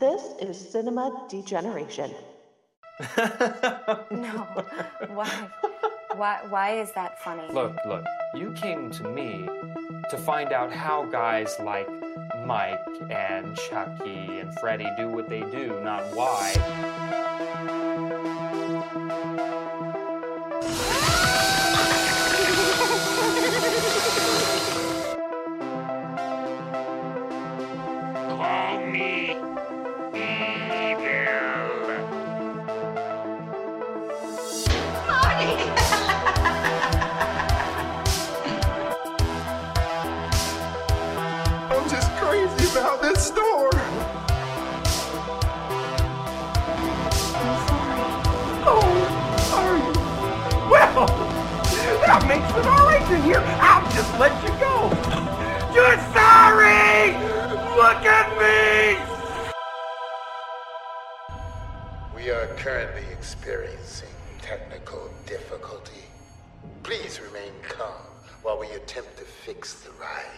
This is cinema degeneration. No. Why? Why? Why is that funny? Look, look, you came to me to find out how guys like Mike and Chucky and Freddy do what they do, not why. I'll just let you go. You're sorry. Look at me. We are currently experiencing technical difficulty. Please remain calm while we attempt to fix the ride.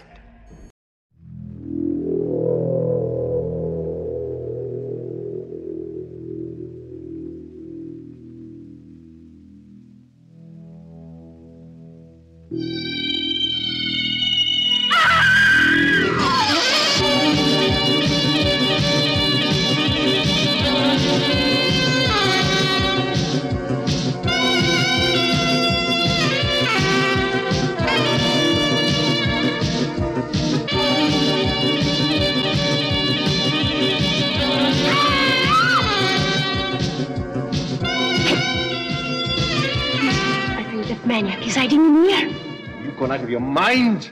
Mind.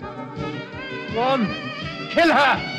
Go on. Kill her.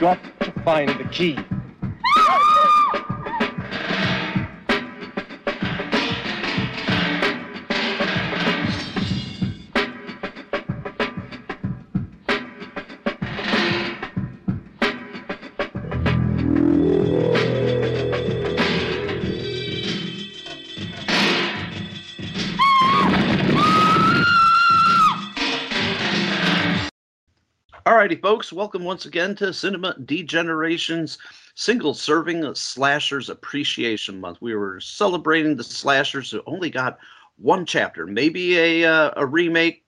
Got to find the key. Folks, welcome once again to Cinema Degeneration's single serving slashers appreciation month. We were celebrating the slashers who only got one chapter, maybe a uh, a remake,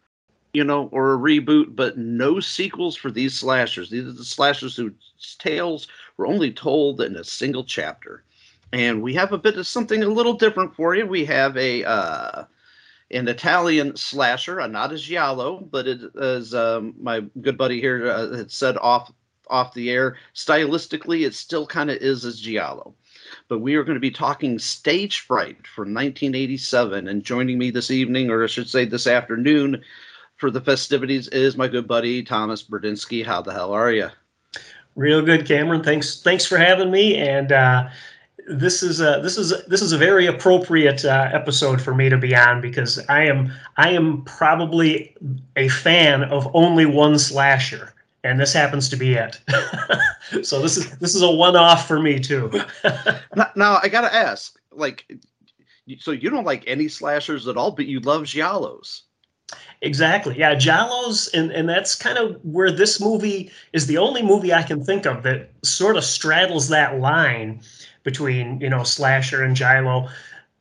you know, or a reboot, but no sequels for these slashers. These are the slashers whose tales were only told in a single chapter. And we have a bit of something a little different for you. We have a uh, an Italian slasher, uh, not as giallo, but it, as um, my good buddy here uh, had said off off the air, stylistically, it still kind of is as giallo. But we are going to be talking Stage Fright from 1987, and joining me this evening, or I should say this afternoon, for the festivities is my good buddy Thomas Berdinsky. How the hell are you? Real good, Cameron. Thanks, thanks for having me. And uh, this is a this is this is a very appropriate uh, episode for me to be on because I am I am probably a fan of only one slasher, and this happens to be it. so this is this is a one off for me too. Now, now I got to ask, like, so you don't like any slashers at all, but you love giallos. Exactly. Yeah, Giallos, and and that's kind of where this movie is the only movie I can think of that sort of straddles that line between you know slasher and Giallo.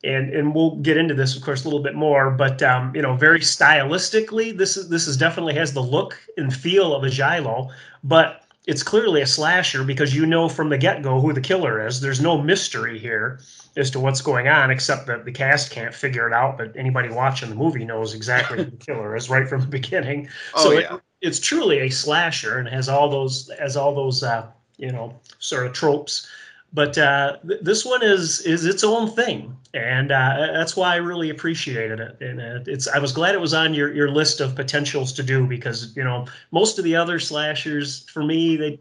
And and we'll get into this, of course, a little bit more. But um, you know, very stylistically, this is this is definitely has the look and feel of a Giallo. But it's clearly a slasher because you know from the get go who the killer is. There's no mystery here as to what's going on, except that the cast can't figure it out. But anybody watching the movie knows exactly who the killer is right from the beginning. Oh, so yeah. it, it's truly a slasher and has all those has all those uh, you know sort of tropes. But uh, th- this one is is its own thing, and uh, that's why I really appreciated it. And uh, it's I was glad it was on your your list of potentials to do because you know most of the other slashers for me they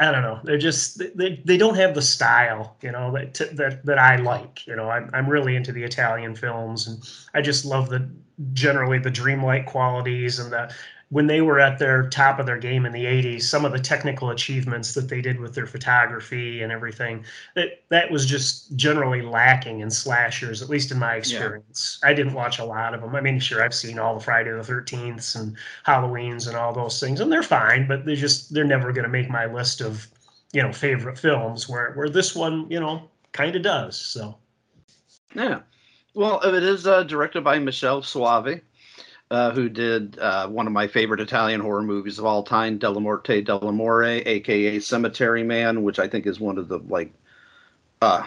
I don't know they're just they, they don't have the style you know that that that I like. You know I'm I'm really into the Italian films and I just love the generally the dreamlike qualities and the when they were at their top of their game in the 80s some of the technical achievements that they did with their photography and everything that that was just generally lacking in slashers at least in my experience. I didn't watch a lot of them i mean sure i've seen all the friday the 13th and halloweens and all those things and they're fine but they're just they're never going to make my list of you know favorite films where where this one you know kind of does so. Yeah. Well, it is uh, directed by Michelle Soavi, uh, who did uh, one of my favorite Italian horror movies of all time, Dellamorte Dellamore, aka Cemetery Man, which I think is one of the like uh,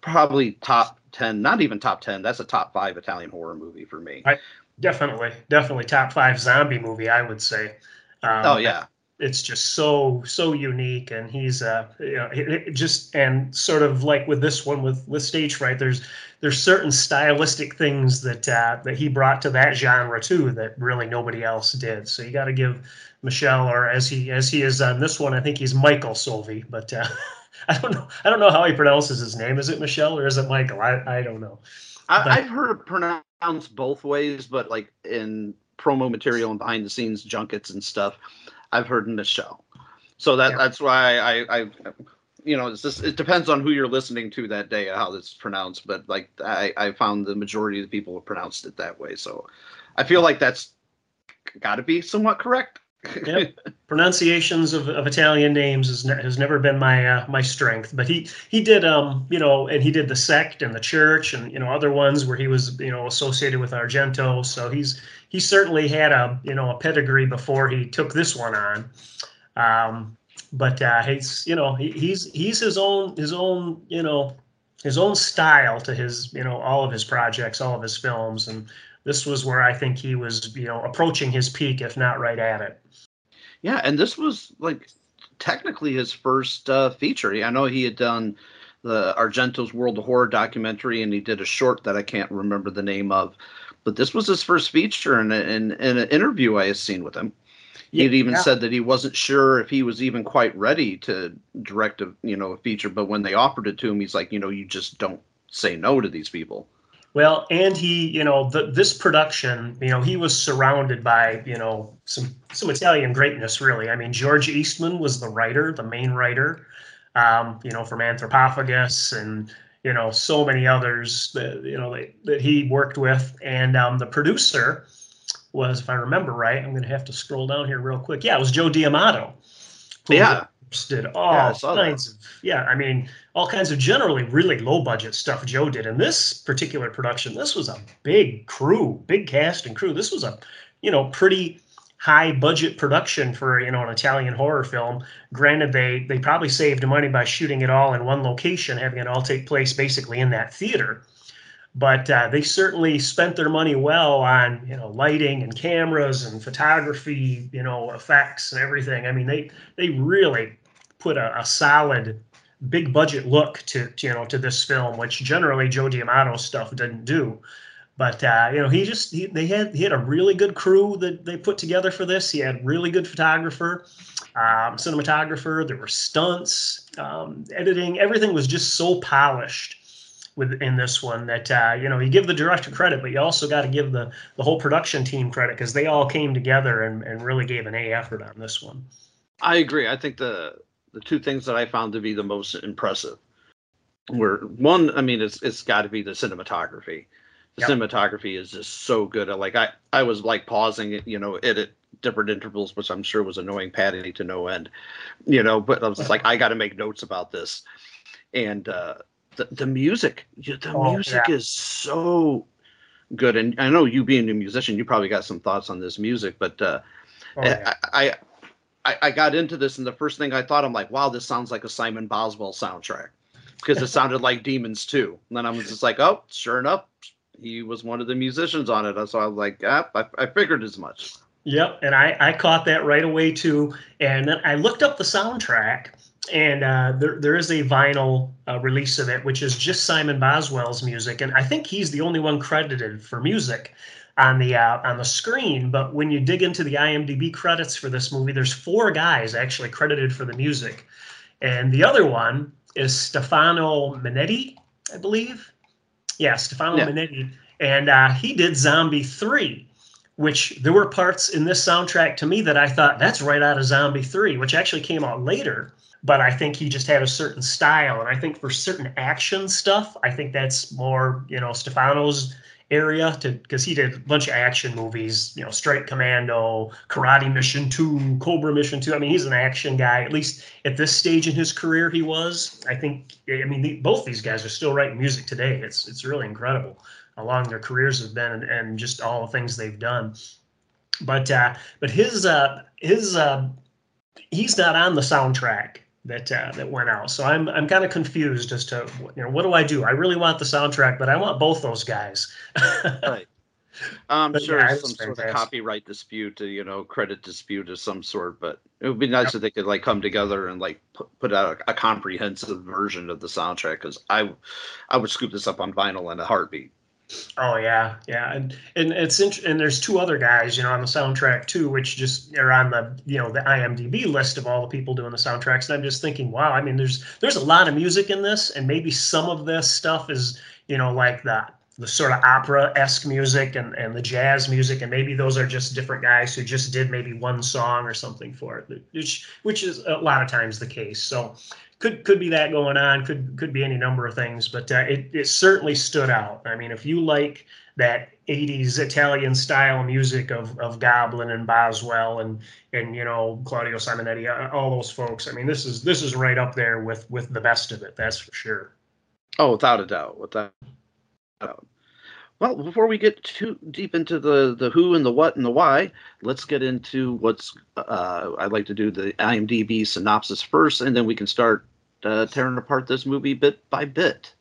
probably top ten, not even top ten. That's a top five Italian horror movie for me. I- definitely definitely top five zombie movie i would say um, oh yeah, it's just so so unique and he's uh you know it, it just and sort of like with this one with with stage fright there's there's certain stylistic things that uh that he brought to that genre too that really nobody else did. So you got to give michelle or as he as he is on this one i think he's michael Soavi but uh i don't know i don't know how he pronounces his name. Is it michelle or is it michael? I i don't know. I, but- I've heard it pronounced both ways, but like in promo material and behind the scenes junkets and stuff, I've heard Michelle. So that Yeah. that's why I, I you know, it's just it depends on who you're listening to that day how it's pronounced. But like I, I found the majority of the people have pronounced it that way. So I feel like that's got to be somewhat correct. Yep. pronunciations of, of Italian names has, ne- has never been my uh, my strength. But he he did um you know and he did the sect and the church and you know other ones where he was you know associated with Argento. So he's he certainly had a you know a pedigree before he took this one on. Um, but uh, he's you know he, he's he's his own his own you know his own style to his you know all of his projects, all of his films and. This was where I think he was, you know, approaching his peak, if not right at it. Yeah, and this was like technically his first uh, feature. I know he had done the Argento's World of Horror documentary, and he did a short that I can't remember the name of. But this was his first feature in, in, in an interview I had seen with him. He'd even Yeah. said that he wasn't sure if he was even quite ready to direct a you know a feature, but when they offered it to him, he's like, you know, you just don't say no to these people. Well, and he, you know, the, this production, you know, he was surrounded by, you know, some some Italian greatness, really. I mean, George Eastman was the writer, the main writer, um, you know, from Anthropophagus and you know so many others that you know that, that he worked with, and um, the producer was, if I remember right, I'm going to have to scroll down here real quick. Yeah, it was Joe D'Amato. who Yeah. did all Yeah, saw that. kinds of yeah. I mean, all kinds of generally really low budget stuff Joe did. In this particular production, this was a big crew, big cast and crew. This was a, you know, pretty high budget production for you know an Italian horror film. Granted, they they probably saved money by shooting it all in one location, having it all take place basically in that theater. But uh, they certainly spent their money well on you know lighting and cameras and photography, you know effects and everything. I mean they they really put a, a solid big budget look to, to, you know to this film, which generally Joe D'Amato stuff didn't do. But uh, you know, he just he, they had he had a really good crew that they put together for this. He had really good photographer, um, cinematographer. There were stunts, um, editing. Everything was just so polished within this one that uh, you know you give the director credit, but you also got to give the the whole production team credit because they all came together and, and really gave an A effort on this one. I agree. I think the the two things that I found to be the most impressive were one. I mean, it's it's got to be the cinematography. The Yep. cinematography is just so good. Like I I was like pausing it, you know, it at different intervals, which I'm sure was annoying Patty to no end, you know. But I was like, I got to make notes about this, and uh, the the music, the Oh, music yeah. is so good. And I know you being a musician, you probably got some thoughts on this music, but uh, Oh, yeah. I, I I, I got into this, and the first thing I thought, I'm like, wow, this sounds like a Simon Boswell soundtrack because it sounded like Demons 2. And then I was just like, oh, sure enough, he was one of the musicians on it. So I was like, ah, I, I figured as much. Yep, and I, I caught that right away too. And then I looked up the soundtrack, and uh, there there is a vinyl uh, release of it, which is just Simon Boswell's music, and I think he's the only one credited for music on the uh, on the screen. But when you dig into the IMDb credits for this movie, there's four guys actually credited for the music, and the other one is Stefano Mainetti, I believe. Yeah, Stefano Yeah. Mainetti, and uh, he did Zombie Three which there were parts in this soundtrack to me that I thought that's right out of Zombie 3, which actually came out later. But I think he just had a certain style. And I think for certain action stuff, I think that's more, you know, Stefano's area to because he did a bunch of action movies, you know, Strike Commando, Karate Mission 2, Cobra Mission 2. I mean, he's an action guy, at least at this stage in his career, he was. I think, I mean, the, both these guys are still writing music today. It's, it's really incredible along their careers have been and, and just all the things they've done. But uh, but his uh, his uh, he's not on the soundtrack that uh, that went out. So I'm I'm kind of confused as to you know what do I do? I really want the soundtrack, but I want both those guys. Right. I'm But sure yeah, some sort of copyright dispute, uh, you know, credit dispute of some sort. But it would be nice if they could like come together and like put, put out a, a comprehensive version of the soundtrack. Because I, I would scoop this up on vinyl in a heartbeat. Oh yeah, yeah, and and it's int- and there's two other guys, you know, on the soundtrack too, which just are on the you know the IMDb list of all the people doing the soundtracks. And I'm just thinking, wow, I mean, there's there's a lot of music in this, and maybe some of this stuff is you know like the the sort of opera esque music and and the jazz music, and maybe those are just different guys who just did maybe one song or something for it, which which is a lot of times the case. So could could be that going on could could be any number of things but uh, it, it certainly stood out i mean if you like that 80s italian style music of, of goblin and boswell and and you know claudio simonetti uh, all those folks i mean this is this is right up there with with the best of it that's for sure Oh, without a doubt, without a doubt. Well, before we get too deep into the the who and the what and the why, let's get into what's. Uh, I'd like to do the IMDb synopsis first, and then we can start uh, tearing apart this movie bit by bit.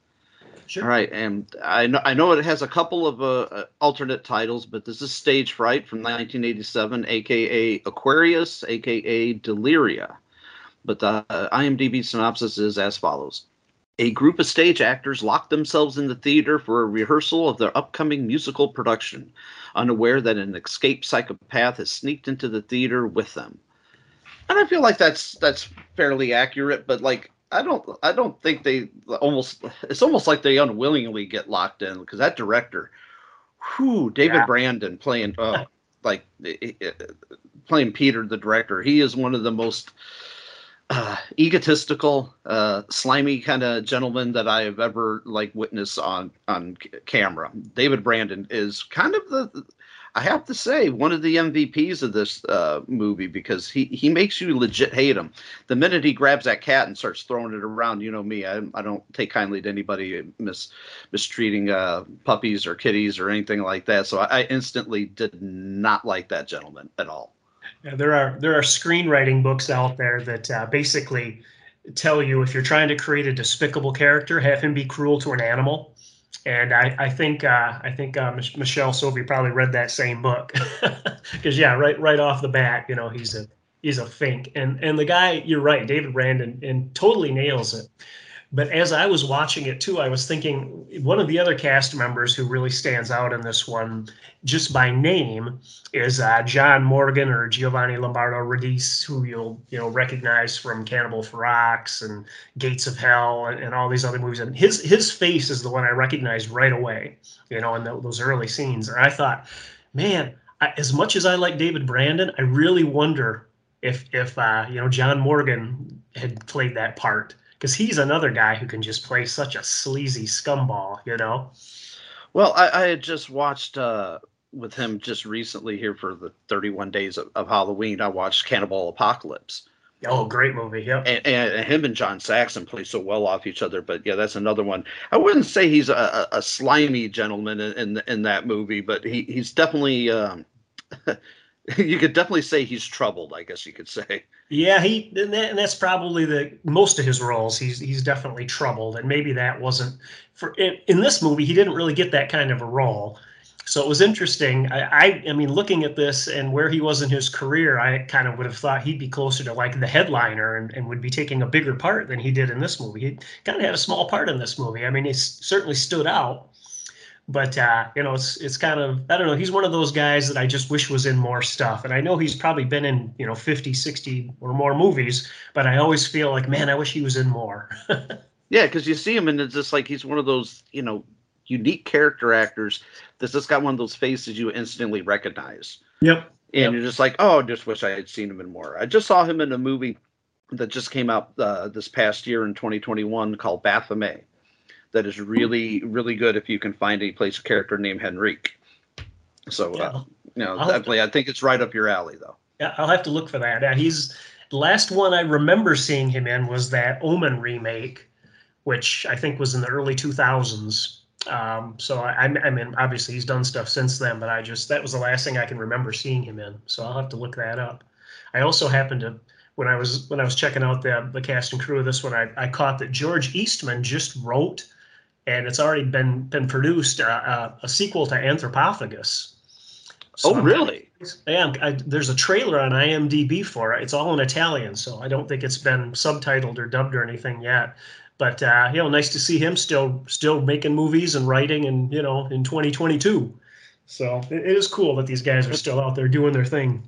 sure All right, and I know I know it has a couple of uh, uh, alternate titles, but this is Stage Fright from 1987, aka Aquarius, aka Deliria. But the uh, IMDb synopsis is as follows: A group of stage actors lock themselves in the theater for a rehearsal of their upcoming musical production, unaware that an escaped psychopath has sneaked into the theater with them. And I feel like that's that's fairly accurate, but like I don't I don't think they almost it's almost like they unwillingly get locked in because that director, who David Yeah. Brandon playing uh, like playing Peter the director, he is one of the most uh, egotistical, uh, slimy kind of gentleman that I have ever like witnessed on on camera. David Brandon is kind of the I have to say one of the MVPs of this uh, movie because he he makes you legit hate him. The minute he grabs that cat and starts throwing it around, you know me, I, I don't take kindly to anybody mis, mistreating uh, puppies or kitties or anything like that. So I, I instantly did not like that gentleman at all. Yeah, there are there are screenwriting books out there that uh, basically tell you if you're trying to create a despicable character, have him be cruel to an animal. And I, I think uh, I think uh, Michelle Soavi probably read that same book because yeah, right right off the bat, you know he's a he's a fink, and and the guy you're right, David Brandon, and totally nails it. But as I was watching it too, I was thinking one of the other cast members who really stands out in this one, just by name, is uh, John Morgan or Giovanni Lombardo Radice, who you'll you know recognize from Cannibal Ferox and Gates of Hell and, and all these other movies. And his his face is the one I recognized right away, you know, in tho- those early scenes. And I thought, man, I, as much as I like David Brandon, I really wonder if if uh, you know John Morgan had played that part because he's another guy who can just play such a sleazy scumball, you know. Well, I, I had just watched uh, with him just recently here for the 31 days of, of Halloween. I watched Cannibal Apocalypse, Oh, great movie. Yep. and, and him and John Saxon play so well off each other. But yeah, that's another one. I wouldn't say he's a, a, a slimy gentleman in, in in that movie, but he he's definitely um, you could definitely say he's troubled. I guess you could say. Yeah, he and, that, and that's probably the most of his roles. He's he's definitely troubled, and maybe that wasn't for in, in this movie. He didn't really get that kind of a role, so it was interesting. I, I I mean, looking at this and where he was in his career, I kind of would have thought he'd be closer to like the headliner and, and would be taking a bigger part than he did in this movie. He kind of had a small part in this movie. I mean, he certainly stood out but uh, you know, it's it's kind of I don't know. He's one of those guys that I just wish was in more stuff. And I know he's probably been in you know 50, 60 or more movies, but I always feel like, man, I wish he was in more. yeah, because you see him and it's just like he's one of those you know unique character actors that's just got one of those faces you instantly recognize. Yep. And yep. you're just like, oh, I just wish I had seen him in more. I just saw him in a movie that just came out uh, this past year in 2021 called Baphomet that is really really good if you can find a place a character named Henrique. So yeah. uh, you know, I'll definitely, to, I think it's right up your alley though. Yeah, I'll have to look for that. Yeah, he's the last one I remember seeing him in was that Omen remake, which I think was in the early 2000s. Um, so I, I mean, obviously he's done stuff since then, but I just that was the last thing I can remember seeing him in. So I'll have to look that up. I also happened to when I was when I was checking out the the cast and crew of this one, I, I caught that George Eastman just wrote and it's already been been produced uh, uh, a sequel to Anthropophagus. So oh, really? Yeah, I, there's a trailer on IMDb for it. It's all in Italian, so I don't think it's been subtitled or dubbed or anything yet. But uh, you know, nice to see him still still making movies and writing, and you know, in 2022. So it, it is cool that these guys are still out there doing their thing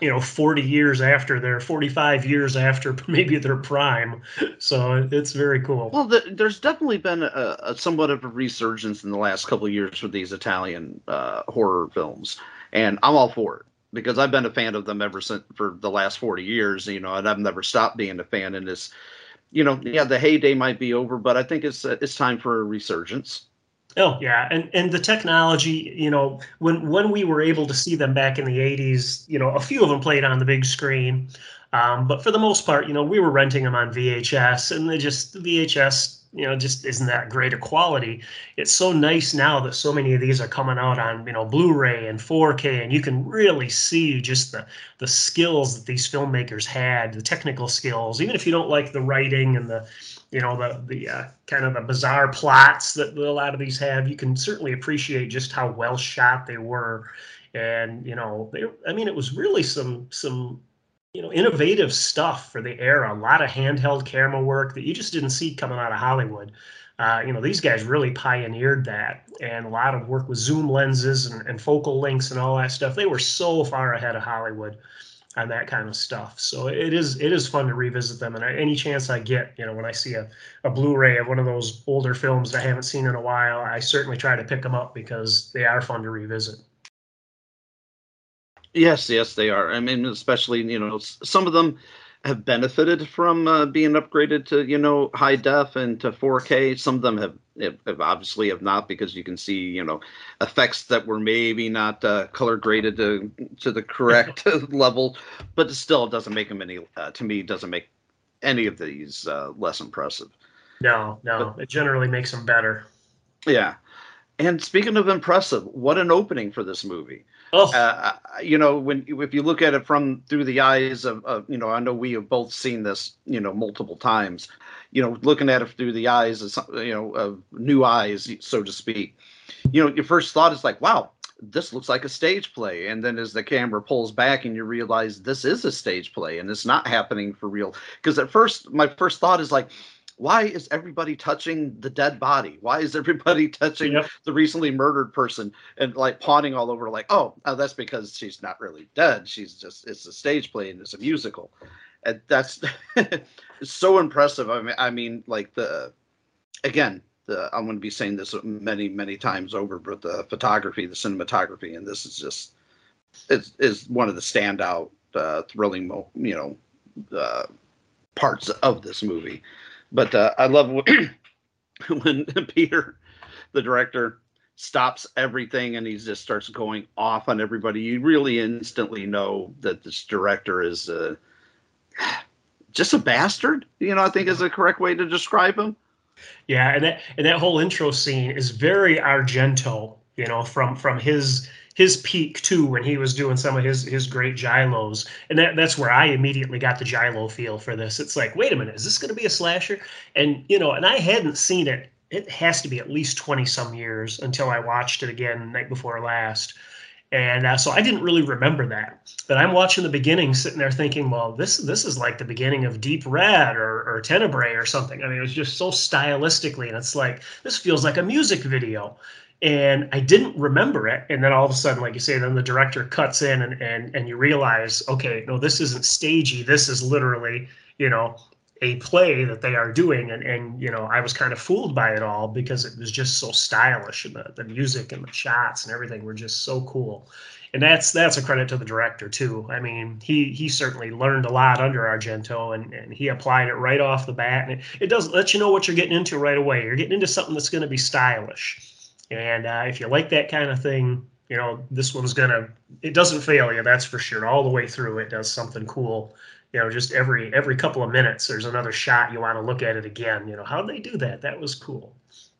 you know 40 years after their 45 years after maybe their prime. So it's very cool. Well the, there's definitely been a, a, somewhat of a resurgence in the last couple of years for these italian uh, horror films and i'm all for it because i've been a fan of them ever since for the last 40 years you know and i've never stopped being a fan and it's you know yeah the heyday might be over but i think it's uh, it's time for a resurgence Oh yeah, and and the technology, you know, when when we were able to see them back in the '80s, you know, a few of them played on the big screen, um, but for the most part, you know, we were renting them on VHS, and they just VHS, you know, just isn't that great a quality. It's so nice now that so many of these are coming out on you know Blu-ray and 4K, and you can really see just the the skills that these filmmakers had, the technical skills, even if you don't like the writing and the you know the the uh, kind of the bizarre plots that a lot of these have. You can certainly appreciate just how well shot they were. And you know they i mean it was really some some you know innovative stuff for the era. A lot of handheld camera work that you just didn't see coming out of hollywood. Uh, you know these guys really pioneered that. And a lot of work with zoom lenses and, and focal lengths and all that stuff. They were so far ahead of hollywood on that kind of stuff. So it is it is fun to revisit them, and I, any chance I get, you know, when I see a, a Blu-ray of one of those older films that I haven't seen in a while, I certainly try to pick them up because they are fun to revisit. Yes, yes, they are. I mean, especially you know, some of them have benefited from uh, being upgraded to you know high def and to 4K. Some of them have, have, have, obviously have not because you can see you know effects that were maybe not uh, color graded to to the correct level, but still it doesn't make them any uh, to me doesn't make any of these uh, less impressive. No, no, but, it generally makes them better. Yeah, and speaking of impressive, what an opening for this movie. Oh. Uh, you know, when if you look at it from through the eyes of, of, you know, I know we have both seen this, you know, multiple times. You know, looking at it through the eyes of, you know, of new eyes, so to speak. You know, your first thought is like, wow, this looks like a stage play. And then as the camera pulls back and you realize this is a stage play and it's not happening for real. Because at first, my first thought is like, why is everybody touching the dead body? Why is everybody touching yep. the recently murdered person and like pawning all over? Like, oh, oh, that's because she's not really dead. She's just it's a stage play and it's a musical, and that's so impressive. I mean, I mean, like the again, the I'm going to be saying this many many times over, but the photography, the cinematography, and this is just is is one of the standout uh, thrilling, you know, uh, parts of this movie. But uh, I love when Peter, the director, stops everything and he just starts going off on everybody. You really instantly know that this director is uh, just a bastard. You know, I think is the correct way to describe him. Yeah, and that and that whole intro scene is very Argento. You know, from from his his peak too when he was doing some of his his great giallos, and that that's where I immediately got the giallo feel for this. It's like, wait a minute, is this going to be a slasher? And you know, and I hadn't seen it. It has to be at least twenty some years until I watched it again night before last. And uh, so I didn't really remember that. But I'm watching the beginning, sitting there thinking, well, this this is like the beginning of Deep Red or, or Tenebrae or something. I mean, it was just so stylistically, and it's like this feels like a music video. And I didn't remember it. And then all of a sudden, like you say, then the director cuts in and and and you realize, okay, no, this isn't stagey. This is literally, you know, a play that they are doing. And and you know i was kind of fooled by it all because it was just so stylish and the, the music and the shots and everything were just so cool. And that's that's a credit to the director too. I mean he he certainly learned a lot under argento and, and he applied it right off the bat. And it, it does let you know what you're getting into right away. You're getting into something that's going to be stylish and uh, if you like that kind of thing you know this one's gonna it doesn't fail you that's for sure. All the way through it does something cool. You know just every every couple of minutes there's another shot you want to look at it again you know how they do that? That was cool.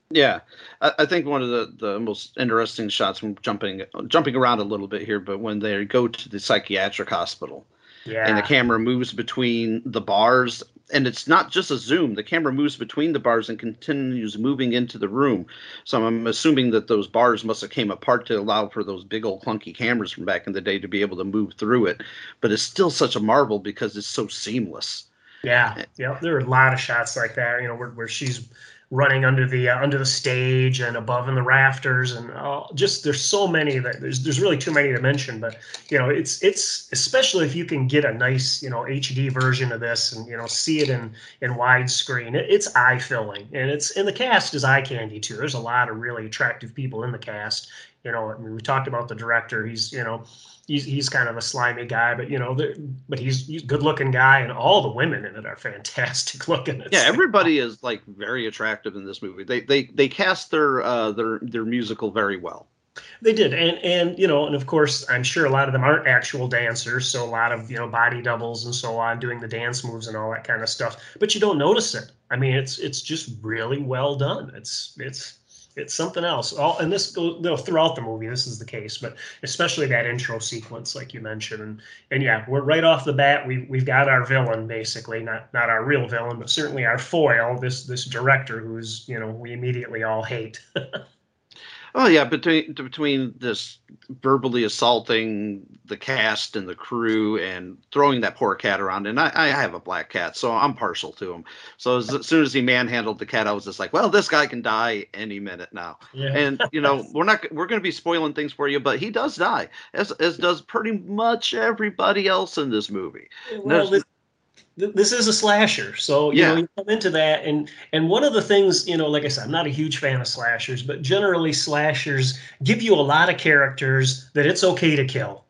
Yeah, I, I think one of the, the most interesting shots from jumping jumping around a little bit here, but when they go to the psychiatric hospital yeah and the camera moves between the bars, and it's not just a zoom. The camera moves between the bars and continues moving into the room. So I'm assuming that those bars must have came apart to allow for those big old clunky cameras from back in the day to be able to move through it. But it's still such a marvel because it's so seamless. Yeah, yeah. There are a lot of shots like that. You know, where, where she's running under the uh, under the stage and above in the rafters, and uh, just there's so many that there's there's really too many to mention. But you know, it's it's especially if you can get a nice you know HD version of this and you know see it in in widescreen. It, it's eye filling, and it's and the cast is eye candy too. There's a lot of really attractive people in the cast. You know, I mean, we talked about the director. He's you know he's he's kind of a slimy guy, but you know, the, but he's he's a good looking guy, and all the women in it are fantastic looking. It's Yeah, everybody is like very attractive in this movie. They they they cast their uh their their musical very well. they did, and and you know, and of course, I'm sure a lot of them aren't actual dancers, so a lot of you know body doubles and so on, doing the dance moves and all that kind of stuff. But you don't notice it. I mean, it's it's just really well done. It's it's it's something else. All and this goes you know, throughout the movie. This is the case, but especially that intro sequence, like you mentioned, and and yeah, we're right off the bat. We we've got our villain basically, not not our real villain, but certainly our foil. This this director who's you know we immediately all hate. Oh yeah, between between this verbally assaulting the cast and the crew and throwing that poor cat around, and I, I have a black cat, so I'm partial to him. So as, as soon as he manhandled the cat, I was just like, well, this guy can die any minute now. yeah. And you know, we're not we're going to be spoiling things for you, but he does die, as as does pretty much everybody else in this movie. well, this, th- this is a slasher, so you Yeah. know you come into that, and and one of the things you know, like I said, I'm not a huge fan of slashers, but generally slashers give you a lot of characters that it's okay to kill.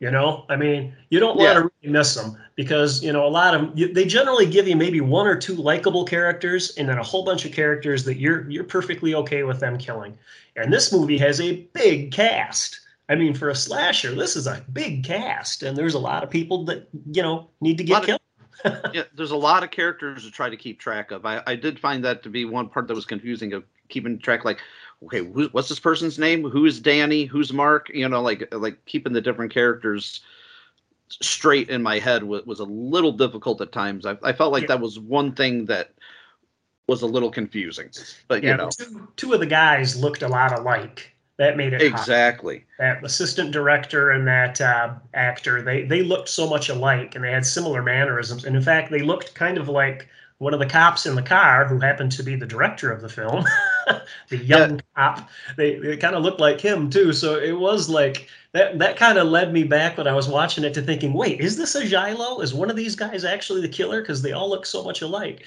You know, I mean, you don't want Yeah. to really miss them because you know a lot of you, they generally give you maybe one or two likable characters, and then a whole bunch of characters that you're you're perfectly okay with them killing. And this movie has a big cast. I mean, for a slasher, this is a big cast, and there's a lot of people that you know need to get killed. Yeah, there's a lot of characters to try to keep track of. I, I did find that to be one part that was confusing of keeping track. Like, okay, who, what's this person's name? Who is Danny? Who's Mark? You know, like like keeping the different characters straight in my head was, was a little difficult at times. I, I felt like Yeah. that was one thing that was a little confusing. But Yeah, you know, two, two of the guys looked a lot alike. That made it exactly. That assistant director and that uh, actor, they they looked so much alike, and they had similar mannerisms. And in fact, they looked kind of like one of the cops in the car, who happened to be the director of the film, the young cop. They they kind of looked like him too. So it was like that. That kind of led me back when I was watching it to thinking, wait, is this a giallo? Is one of these guys actually the killer? Because they all look so much alike.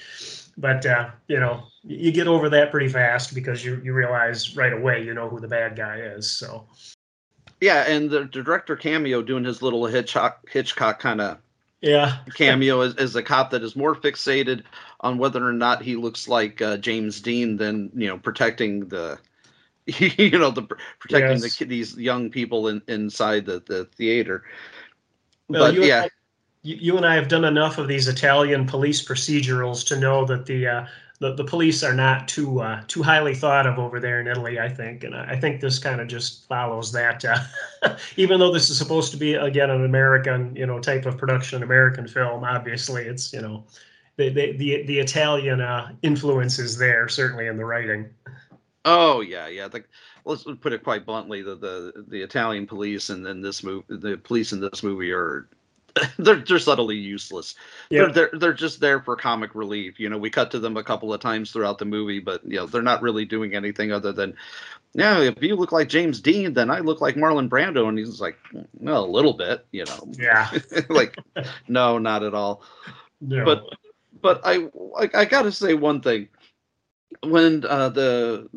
But uh, you know, you get over that pretty fast because you you realize right away you know who the bad guy is. So Yeah, and the, the director cameo doing his little Hitchcock Hitchcock kind of yeah, cameo as, as a cop that is more fixated on whether or not he looks like uh, James Dean than you know protecting the you know the protecting the Yes. kid these young people in, inside the, the theater. Well, but yeah, I- you, you and I have done enough of these Italian police procedurals to know that the uh, the, the police are not too uh, too highly thought of over there in Italy, I think, and I I think this kind of just follows that. Uh, even though this is supposed to be again an American, you know, type of production, American film, obviously it's you know, the the the, the Italian uh, influence is there certainly in the writing. Oh yeah, yeah. The, let's put it quite bluntly: the the, the Italian police and then this movie, the police in this movie are they're they're subtly useless. Yeah. They're, they're they're just there for comic relief. You know, we cut to them a couple of times throughout the movie, but you know, they're not really doing anything other than, yeah, if you look like James Dean, then I look like Marlon Brando, and he's like, well, a little bit, you know, Yeah, like, no, not at all. no. But but I I, I got to say one thing. When uh, the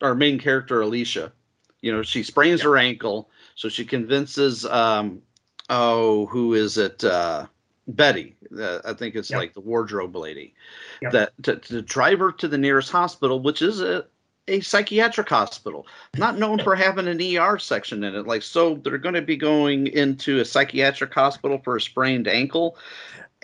our main character Alicia, you know, she sprains her ankle, so she convinces um oh who is it uh Betty, uh, I think it's Yep. like the wardrobe lady, Yep. that to, to drive her to the nearest hospital, which is a a psychiatric hospital, not known for having an ER section in it. Like, so they're going to be going into a psychiatric hospital for a sprained ankle.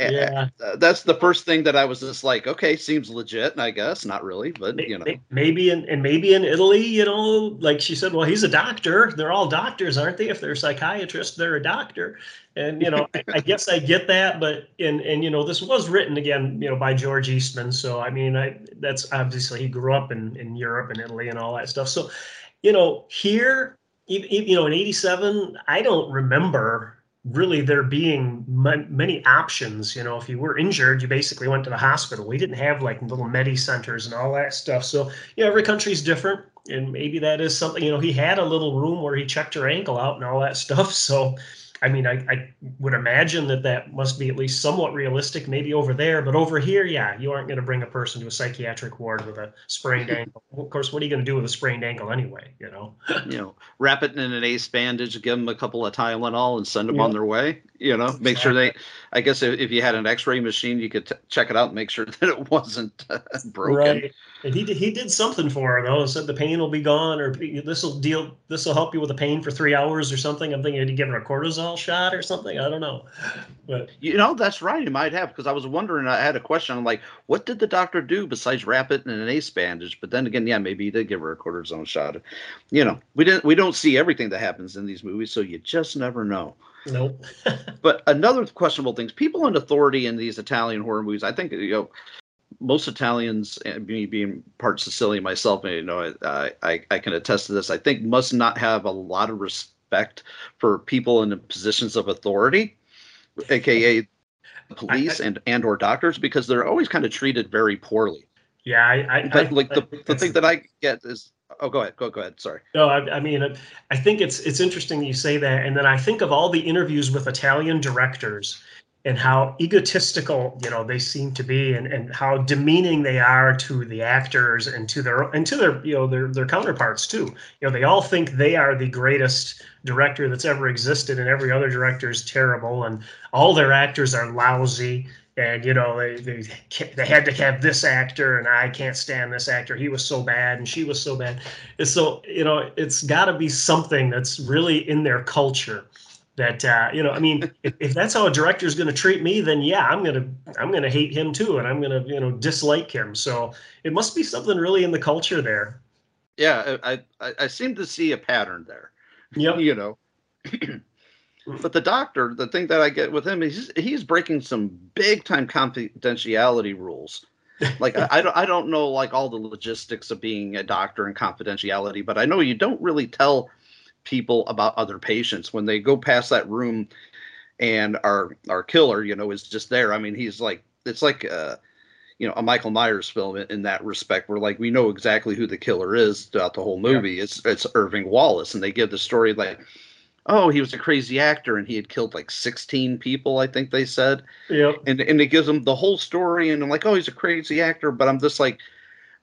Yeah. uh, that's the first thing that I was just like, okay, seems legit, I guess. Not really, but you know, maybe in and maybe in Italy, you know, like she said, well, he's a doctor. They're all doctors, aren't they? If they're psychiatrists, they're a doctor. And you know, I, I guess I get that, but and and you know, this was written again, you know, by George Eastman. So I mean, I that's obviously he grew up in in Europe and Italy and all that stuff. So, you know, here, you know, in '87, I don't remember really there being ma- many options. You know, if you were injured, you basically went to the hospital. We didn't have like little medi centers and all that stuff. So, you know, every country's different. And maybe that is something, you know, he had a little room where he checked her ankle out and all that stuff. So, I mean, I, I would imagine that that must be at least somewhat realistic, maybe over there. But over here, yeah, you aren't going to bring a person to a psychiatric ward with a sprained ankle. Of course, what are you going to do with a sprained ankle anyway? You know? you know, wrap it in an ace bandage, give them a couple of Tylenol, and send them Yeah. on their way. You know, make sure they. I guess if, if you had an X-ray machine, you could t- check it out and make sure that it wasn't uh, broken. Right. And he did, he did something for her though. Said the pain will be gone, or this will deal. This will help you with the pain for three hours or something. I'm thinking, did he give her a cortisol shot or something? I don't know. But You know, that's right. He might have because I was wondering. I had a question. I'm like, what did the doctor do besides wrap it in an ace bandage? But then again, yeah, maybe he did give her a cortisone shot. You know, we didn't. We don't see everything that happens in these movies, so you just never know. nope. But another questionable thing: people in authority in these Italian horror movies. I think you know most Italians, and me being part Sicilian myself, you know, I, I I can attest to this. I think must not have a lot of respect for people in the positions of authority, aka police and and or doctors, because they're always kind of treated very poorly. Yeah, I. I But like I the the thing that I get is, oh, go ahead, go go ahead. Sorry. No, I, I mean, I think it's it's interesting you say that, and then I think of all the interviews with Italian directors and how egotistical you know they seem to be, and, and how demeaning they are to the actors and to their and to their you know their their counterparts too. You know, they all think they are the greatest director that's ever existed, and every other director is terrible, and all their actors are lousy and you know they, they they had to have this actor and i can't stand this actor. He was so bad and she was so bad. And so you know it's got to be something that's really in their culture that uh, you know i mean if, if that's how a director is going to treat me then yeah i'm going to i'm going to hate him too and i'm going to you know dislike him so it must be something really in the culture there Yeah, I I, I seem to see a pattern there. yep you know. but the doctor, the thing that I get with him is he's, he's breaking some big time confidentiality rules. Like I, I don't I don't know like all the logistics of being a doctor and confidentiality, but I know you don't really tell people about other patients when they go past that room and our our killer, you know, is just there. I mean, he's like it's like uh you know a Michael Myers film in, that respect, where like we know exactly who the killer is throughout the whole movie. It's it's Irving Wallace, and they give the story like, oh, he was a crazy actor and he had killed like sixteen people, I think they said, yep and and it gives them the whole story, and I'm like, oh, he's a crazy actor, but I'm just like.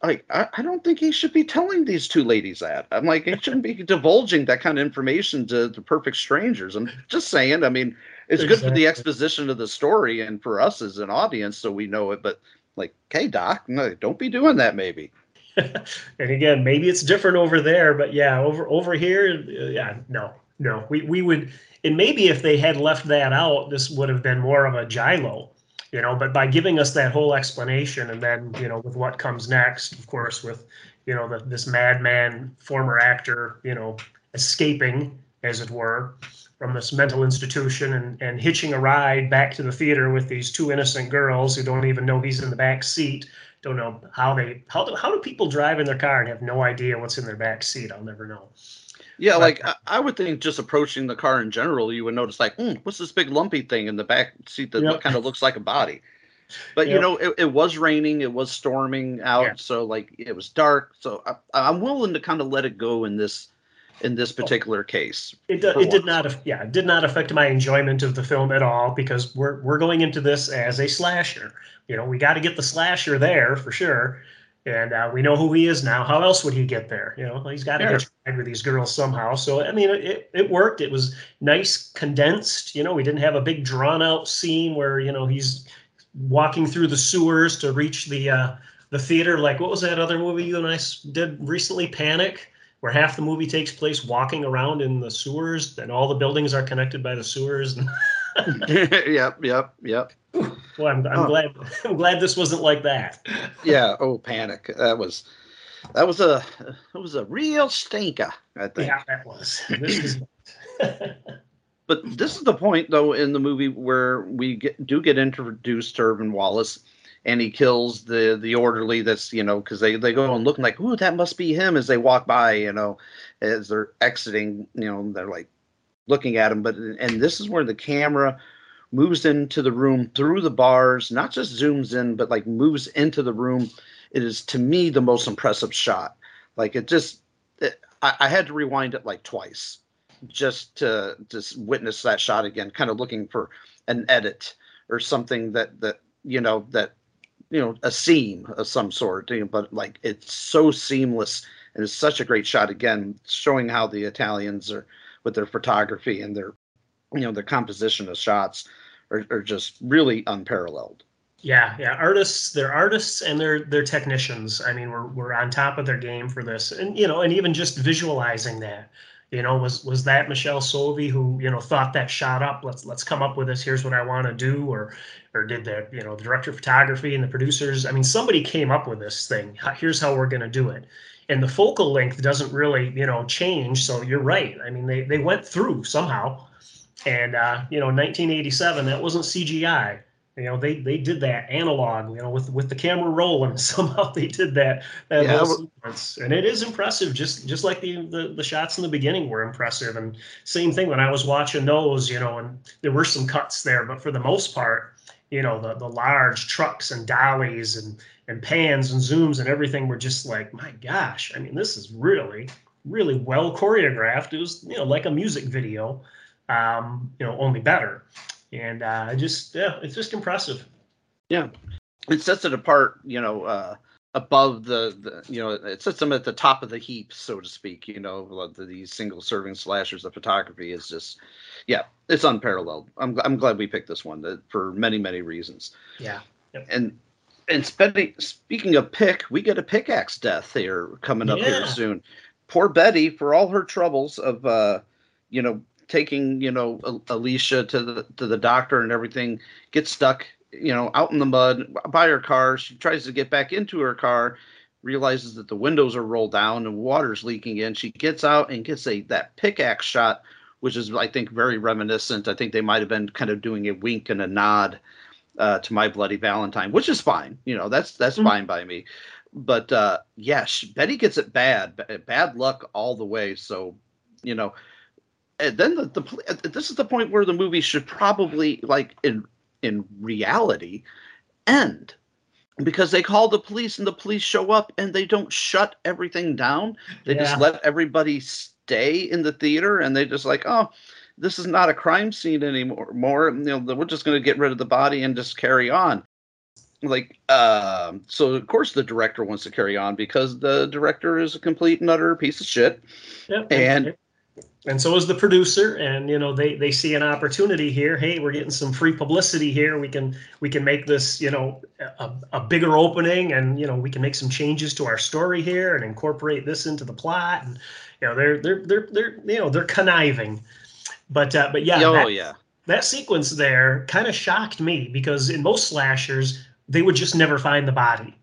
Like I, I don't think he should be telling these two ladies that. I'm like, he shouldn't be divulging that kind of information to, to perfect strangers. I'm just saying. I mean, it's good for the exposition of the story and for us as an audience, so we know it. But like, hey, Doc, no, don't be doing that. Maybe. and again, maybe it's different over there, but yeah, over over here, yeah, no, no, we we would, and maybe if they had left that out, this would have been more of a giallo, you know. But by giving us that whole explanation, and then you know with what comes next, of course, with you know the, this madman former actor, you know, escaping as it were from this mental institution and, and hitching a ride back to the theater with these two innocent girls who don't even know he's in the back seat don't know how they how do, how do people drive in their car and have no idea what's in their back seat i'll never know Yeah, like I, I would think just approaching the car in general, you would notice like, hmm, what's this big lumpy thing in the back seat that Yep. kind of looks like a body? But you know, it, it was raining, it was storming out, Yeah. so like it was dark. So I, I'm willing to kind of let it go in this in this Oh. particular case. it, do- it did not yeah it did not affect my enjoyment of the film at all because we're we're going into this as a slasher you know we got to get the slasher there for sure and uh, we know who he is now. How else would he get there? You know he's got to Sure. get tried with these girls somehow. So i mean it, it worked. It was nice condensed you know. We didn't have a big drawn out scene where you know he's walking through the sewers to reach the uh the theater. Like what was that other movie you and I did recently? Panic where half the movie takes place walking around in the sewers and all the buildings are connected by the sewers. and yep, yep, yep. well i'm, I'm Oh. glad i'm glad this wasn't like that Yeah. Oh, panic. That was that was a that was a real stinker. I think. yeah that was this is But this is the point, though, in the movie where we get, do get introduced to Irvin Wallace, and he kills the the orderly. That's you know because they they go and look like, ooh, that must be him as they walk by. You know, as they're exiting. You know, they're like looking at him. But and this is where the camera moves into the room through the bars, not just zooms in, but like moves into the room. It is to me the most impressive shot. Like it just, it, I, I had to rewind it like twice just to just witness that shot again, kind of looking for an edit or something that that you know that you know a seam of some sort. you know, But like it's so seamless and it's such a great shot again, showing how the Italians are with their photography and their you know their composition of shots are, are just really unparalleled. Yeah, yeah. Artists, they're artists and they're they're technicians. I mean, we're we're on top of their game for this. And you know, and even just visualizing that. You know, was was that Michelle Soavi who, you know, thought that shot up, let's let's come up with this, here's what I want to do, or or did the, you know, the director of photography and the producers, I mean, somebody came up with this thing. Here's how we're gonna do it. And the focal length doesn't really, you know, change. So you're right. I mean, they they went through somehow. And uh, you know, 1987, that wasn't CGI you know they they did that analog you know with with the camera rolling somehow they did that that Yeah, whole sequence and it is impressive just just like the, the the shots in the beginning were impressive and same thing when i was watching those you know and there were some cuts there but for the most part you know the the large trucks and dollies and and pans and zooms and everything were just like my gosh i mean this is really really well choreographed it was you know like a music video um you know only better and uh just yeah it's just impressive Yeah. it sets it apart, you know, uh, above the, the, you know, it sets them at the top of the heap, so to speak. You know, the, these single serving slashers. of photography is just, yeah, it's unparalleled. I'm I'm glad we picked this one that, for many many reasons. yeah And and spending, speaking of pick, we get a pickaxe death here coming up Yeah. here soon. Poor Betty, for all her troubles of, uh, you know, taking you know Alicia to the to the doctor and everything, gets stuck you know out in the mud by her car. She tries to get back into her car, realizes that the windows are rolled down and water's leaking in. She gets out and gets a that pickaxe shot, which is I think very reminiscent. I think they might have been kind of doing a wink and a nod uh, to My Bloody Valentine, which is fine. You know that's that's Mhm. fine by me. But uh, yes, Betty gets it bad, bad luck all the way. So you know and then the, the uh, this is the point where the movie should probably like in in reality end because they call the police and the police show up and they don't shut everything down they just let everybody stay in the theater and they just like oh this is not a crime scene anymore more you know we're just going to get rid of the body and just carry on. Like um so of course the director wants to carry on because the director is a complete and utter piece of shit. Yep. And- and so is the producer and you know they they see an opportunity here. Hey we're getting some free publicity here. We can we can make this you know a, a bigger opening and you know we can make some changes to our story here and incorporate this into the plot. And you know they're they're they're, they're you know they're conniving but uh but yeah oh that- yeah that sequence there kind of shocked me because in most slashers they would just never find the body.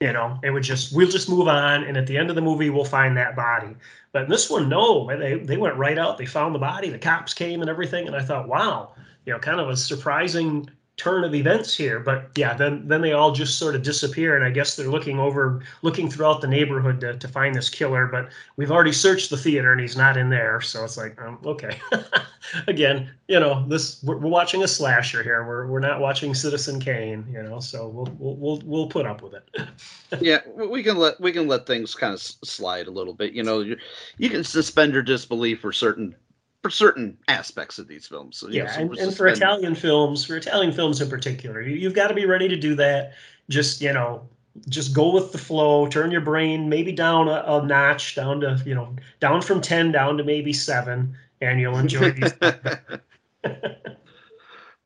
You know, it would just we'll just move on, and at the end of the movie we'll find that body. But in this one, no, they they went right out. They found the body. The cops came and everything, and I thought, wow, you know, kind of a surprising turn of events here. But yeah, then then they all just sort of disappear, and I guess they're looking over, looking throughout the neighborhood to, to find this killer. But we've already searched the theater, and he's not in there. So it's like, um, okay, again, you know, this we're, we're, watching a slasher here. We're we're not watching Citizen Kane, you know. So we'll we'll we'll, we'll put up with it. yeah, we can let we can let things kind of slide a little bit. You know, you, you can suspend your disbelief for certain for certain aspects of these films. So, yeah, know, so and, and for Italian films, for Italian films in particular, you, you've got to be ready to do that. Just you know, just go with the flow. Turn your brain maybe down a, a notch, down to you know, down from ten down to maybe seven, and you'll enjoy these.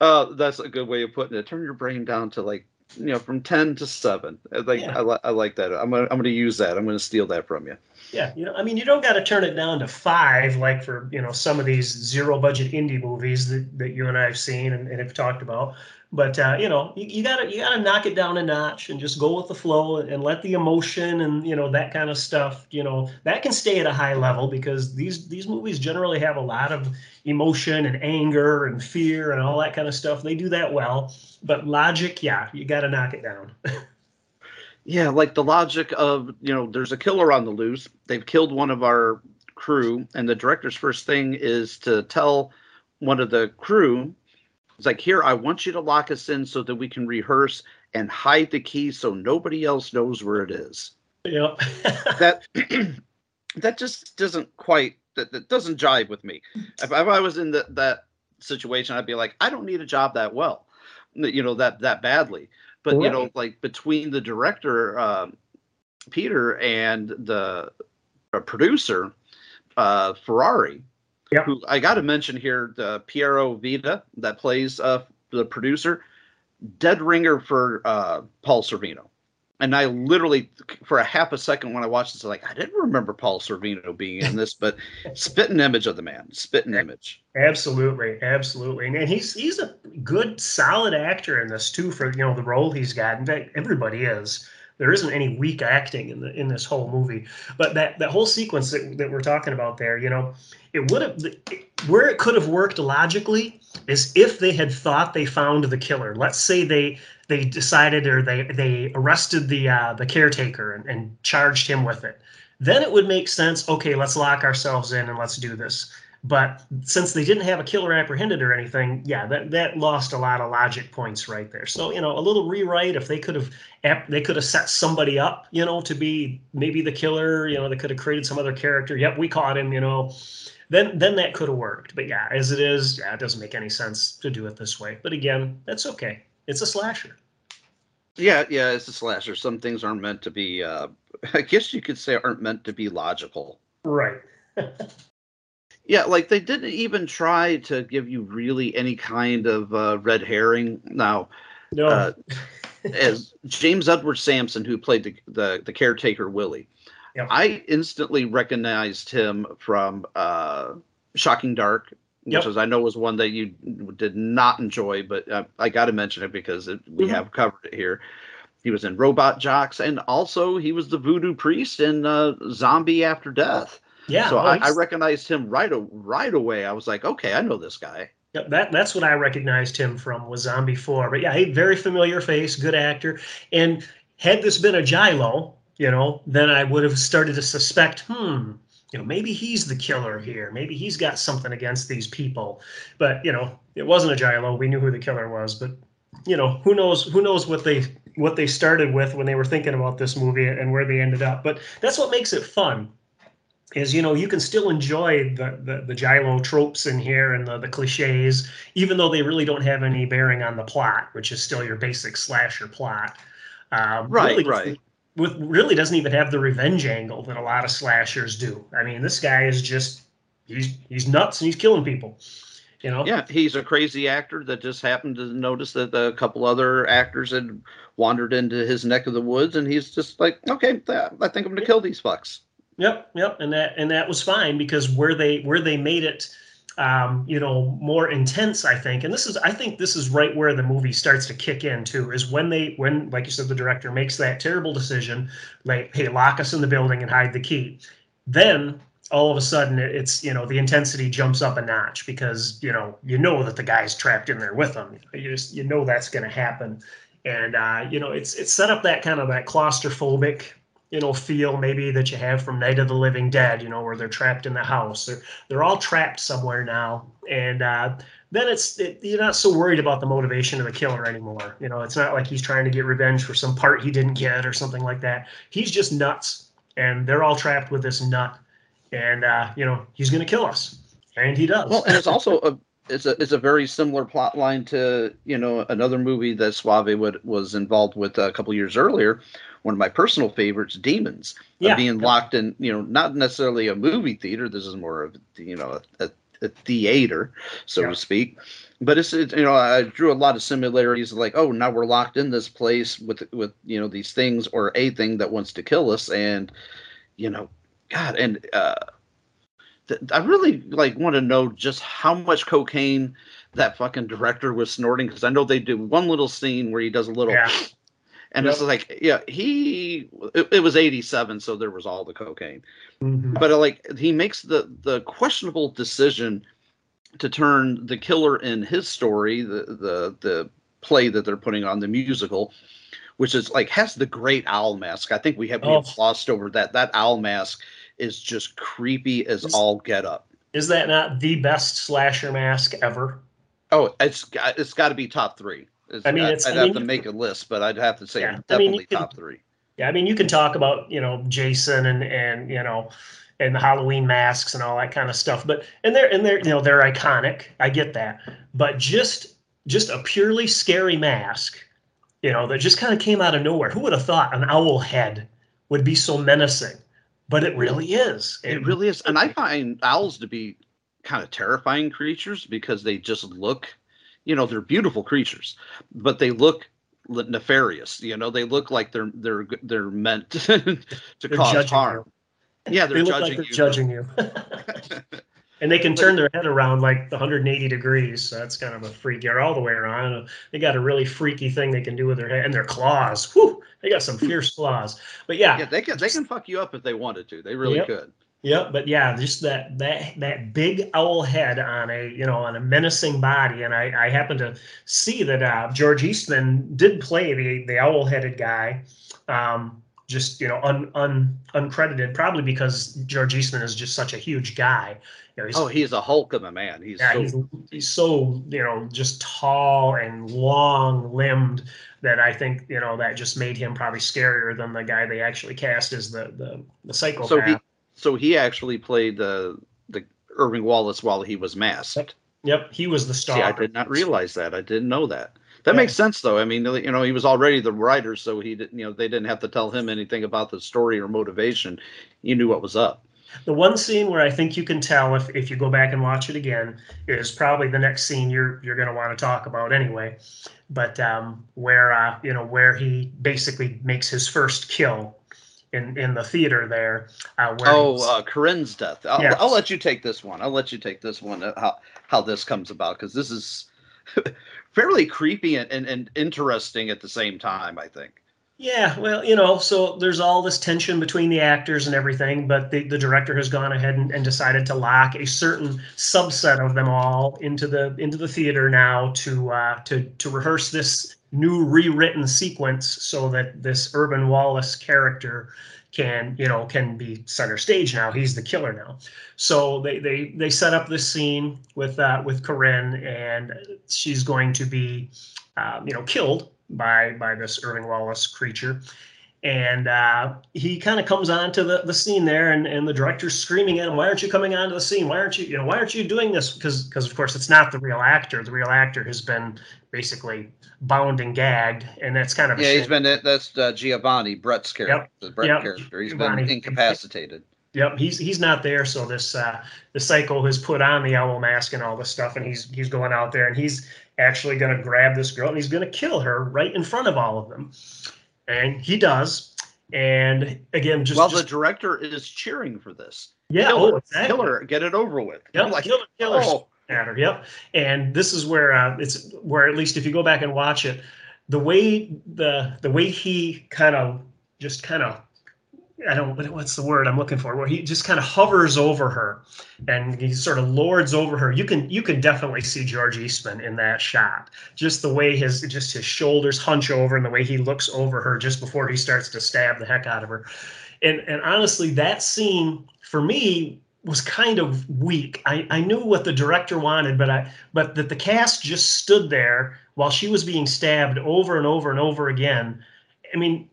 uh, that's a good way of putting it. Turn your brain down to like you know from 10 to 7 like yeah. I, li- I like that i'm gonna i'm gonna use that i'm gonna steal that from you yeah. You know i mean you don't got to turn it down to five like for you know some of these zero budget indie movies that, that you and i have seen and, and have talked about. But uh, you know you, you, gotta you gotta knock it down a notch and just go with the flow and, let the emotion and you know that kind of stuff you know that can stay at a high level because these these movies generally have a lot of emotion and anger and fear and all that kind of stuff. They do that well. But logic yeah you gotta knock it down yeah like the logic of you know there's a killer on the loose they've killed one of our crew and the director's first thing is to tell one of the crew it's like, here, I want you to lock us in so that we can rehearse and hide the key so nobody else knows where it is. Yeah. that that just doesn't quite that, that doesn't jive with me. If, if I was in the, that situation, I'd be like, I don't need a job that well, you know, that that badly. But right. you know, like between the director um, Peter and the uh, producer uh, Ferrari, Yep. Who I got to mention here, the Piero Vida that plays uh, the producer, dead ringer for uh, Paul Sorvino. And I literally, for a half a second when I watched this, I'm like, I didn't remember Paul Sorvino being in this, but spitting image of the man, spitting image. Absolutely, absolutely, and he's he's a good, solid actor in this too. For you know the role he's got. In fact, everybody is there isn't any weak acting in the in this whole movie. But that that whole sequence that, that we're talking about there, you know, it would have where it could have worked logically is if they had thought they found the killer. Let's say they they decided or they they arrested the uh, the caretaker and, and charged him with it. Then it would make sense. Okay, let's lock ourselves in and let's do this. But since they didn't have a killer apprehended or anything, yeah, that that lost a lot of logic points right there. So you know, a little rewrite if they could have they could have set somebody up, you know, to be maybe the killer. You know, they could have created some other character. Yep, we caught him. You know, then then that could have worked. But yeah, as it is, yeah, it doesn't make any sense to do it this way. But again, that's okay. It's a slasher. Yeah, yeah, it's a slasher. Some things aren't meant to be. Uh, I guess you could say aren't meant to be logical. Right. Yeah, like they didn't even try to give you really any kind of uh, red herring. Now, no. Uh, as James Edward Sampson, who played the the, the caretaker Willie, yep. I instantly recognized him from uh, Shocking Dark, which yep. I know was one that you did not enjoy, but uh, I got to mention it because it, we mm-hmm. have covered it here. He was in Robot Jox, and also he was the voodoo priest in uh, Zombie After Death. Yeah. So well, I, I, recognized him right right away. I was like, okay, I know this guy. Yep, that that's what I recognized him from was Zombie Four. But yeah, he very familiar face, good actor. And had this been a giallo, you know, then I would have started to suspect, hmm, you know, maybe he's the killer here. Maybe he's got something against these people. But you know, it wasn't a giallo. We knew who the killer was. But you know, who knows? Who knows what they what they started with when they were thinking about this movie and where they ended up. But that's what makes it fun is you know you can still enjoy the the, the giallo tropes in here and the, the cliches even though they really don't have any bearing on the plot which is still your basic slasher plot. Um, right really, right. with really doesn't even have the revenge angle that a lot of slashers do. I mean this guy is just he's he's nuts and he's killing people you know? Yeah he's a crazy actor that just happened to notice that a couple other actors had wandered into his neck of the woods and he's just like okay i think i'm gonna kill these fucks Yep, yep, and that and that was fine because where they where they made it um, you know, more intense. I think, and this is, I think, this is right where the movie starts to kick in too. Is when they, when, like you said, the director makes that terrible decision, like, hey, lock us in the building and hide the key. Then all of a sudden, it's you know, the intensity jumps up a notch because you know, you know that the guy's trapped in there with them. You just, you know, that's going to happen, and uh, you know, it's it's set up that kind of that claustrophobic you know feel maybe that you have from Night of the Living Dead, you know, where they're trapped in the house. They're they're all trapped somewhere now, and uh, then it's it, you're not so worried about the motivation of the killer anymore. You know, it's not like he's trying to get revenge for some part he didn't get or something like that. He's just nuts, and they're all trapped with this nut, and uh, you know he's going to kill us, and he does. Well, and it's also a it's a it's a very similar plot line to you know another movie that Soavi would, was involved with a couple years earlier, one of my personal favorites, Demons, Yeah. being locked in, you know, not necessarily a movie theater. This is more of, you know, a, a theater, so Yeah. to speak. But it's, it, you know, I drew a lot of similarities, like, oh, now we're locked in this place with, with, you know, these things or a thing that wants to kill us, and, you know, God, and uh, th- I really like want to know just how much cocaine that fucking director was snorting because I know they do one little scene where he does a little yeah, and Yep. it's like, yeah, he it, it was 87, so there was all the cocaine. Mhm. But uh, like he makes the the questionable decision to turn the killer in his story, the the the play that they're putting on the musical, which is like has the great owl mask. I think we have, we have Oh. glossed over that. That owl mask is just creepy as Is- all get up. is that not the best slasher mask ever? Oh, it's got it's got to be top three. It's, I mean, I'd I mean, have to make a list, but I'd have to say Yeah, I mean, definitely can- top three. Yeah, I mean, you can talk about you know Jason and and you know and the Halloween masks and all that kind of stuff, but and they're and they're you know they're iconic. I get that, but just just a purely scary mask, you know, that just kind of came out of nowhere. Who would have thought an owl head would be so menacing? But it really is. It really is, and I find owls to be kind of terrifying creatures because they just look, you know, they're beautiful creatures, but they look nefarious. You know, they look like they're they're they're meant to They're cause harm. Yeah, they're they look judging like they're you. judging you. and they can turn their head around like 180 degrees. So that's kind of a freak. Or all the way around. They got a really freaky thing they can do with their head and their claws. Whew, they got some fierce claws. But yeah, yeah, they can they can fuck you up if they wanted to. They really Yep. could. Yeah, but yeah, just that that that big owl head on a you know on a menacing body. And I I happen to see that uh, George Eastman did play the the owl headed guy. Um, just you know un, un uncredited probably because George Eastman is just such a huge guy. You know, he's Oh, he's a hulk of a man. He's yeah, so he's, he's so you know just tall and long limbed that I think you know that just made him probably scarier than the guy they actually cast as the the, the psychopath. so he so he actually played the the Irving Wallace while he was masked. yep, he was the star. See, I did not realize that. I didn't know that. That Yeah. makes sense, though. I mean, you know, he was already the writer, so he didn't. You know, they didn't have to tell him anything about the story or motivation. You knew what was up. The one scene where I think you can tell if, if you go back and watch it again is probably the next scene you're you're going to want to talk about anyway. But um, where uh, you know where he basically makes his first kill in in the theater there. Uh, where Oh, uh, Corinne's death. I'll. I'll let you take this one. I'll let you take this one. uh, How how this comes about because this is fairly creepy and, and, and interesting at the same time. I think. Yeah, well, you know, so there's all this tension between the actors and everything, but the, the director has gone ahead and, and decided to lock a certain subset of them all into the into the theater now to uh, to to rehearse this new rewritten sequence so that this Irving Wallace character can you know can be center stage now. He's the killer now. So they they they set up this scene with uh, with Corinne, and she's going to be um, you know killed by by this Irving Wallace creature. And uh, he kind of comes onto the, the scene there, and, and the director's screaming at him, "Why aren't you coming onto the scene? Why aren't you, you know, why aren't you doing this?" Because because of course it's not the real actor. The real actor has been basically bound and gagged, and that's kind of a Yeah, he's shame. been. That's uh, Giovanni, Brett's character. The Brett Yep. character. He's Giovanni. been incapacitated. Yep, he's he's not there. So this uh, the psycho has put on the owl mask and all this stuff, and he's he's going out there and he's actually going to grab this girl and he's going to kill her right in front of all of them, and he does. And again, just, well, just the director is cheering for this. Yeah, kill oh, exactly. kill her, get it over with. Yep, I'm like, kill her, kill oh, matter. Yep. And this is where uh, it's where at least if you go back and watch it, the way the the way he kind of just kind of I don't what- what's the word I'm looking for where he just kind of hovers over her and he sort of lords over her. You can you can definitely see George Eastman in that shot. Just the way his just his shoulders hunch over and the way he looks over her just before he starts to stab the heck out of her. And and honestly, that scene for me was kind of weak. I, I knew what the director wanted, but I but that the cast just stood there while she was being stabbed over and over and over again. I mean,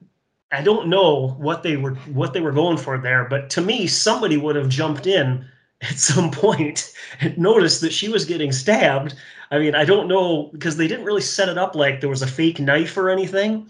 I don't know what they were what they were going for there, but to me, somebody would have jumped in at some point and noticed that she was getting stabbed. I mean, I don't know because they didn't really set it up like there was a fake knife or anything.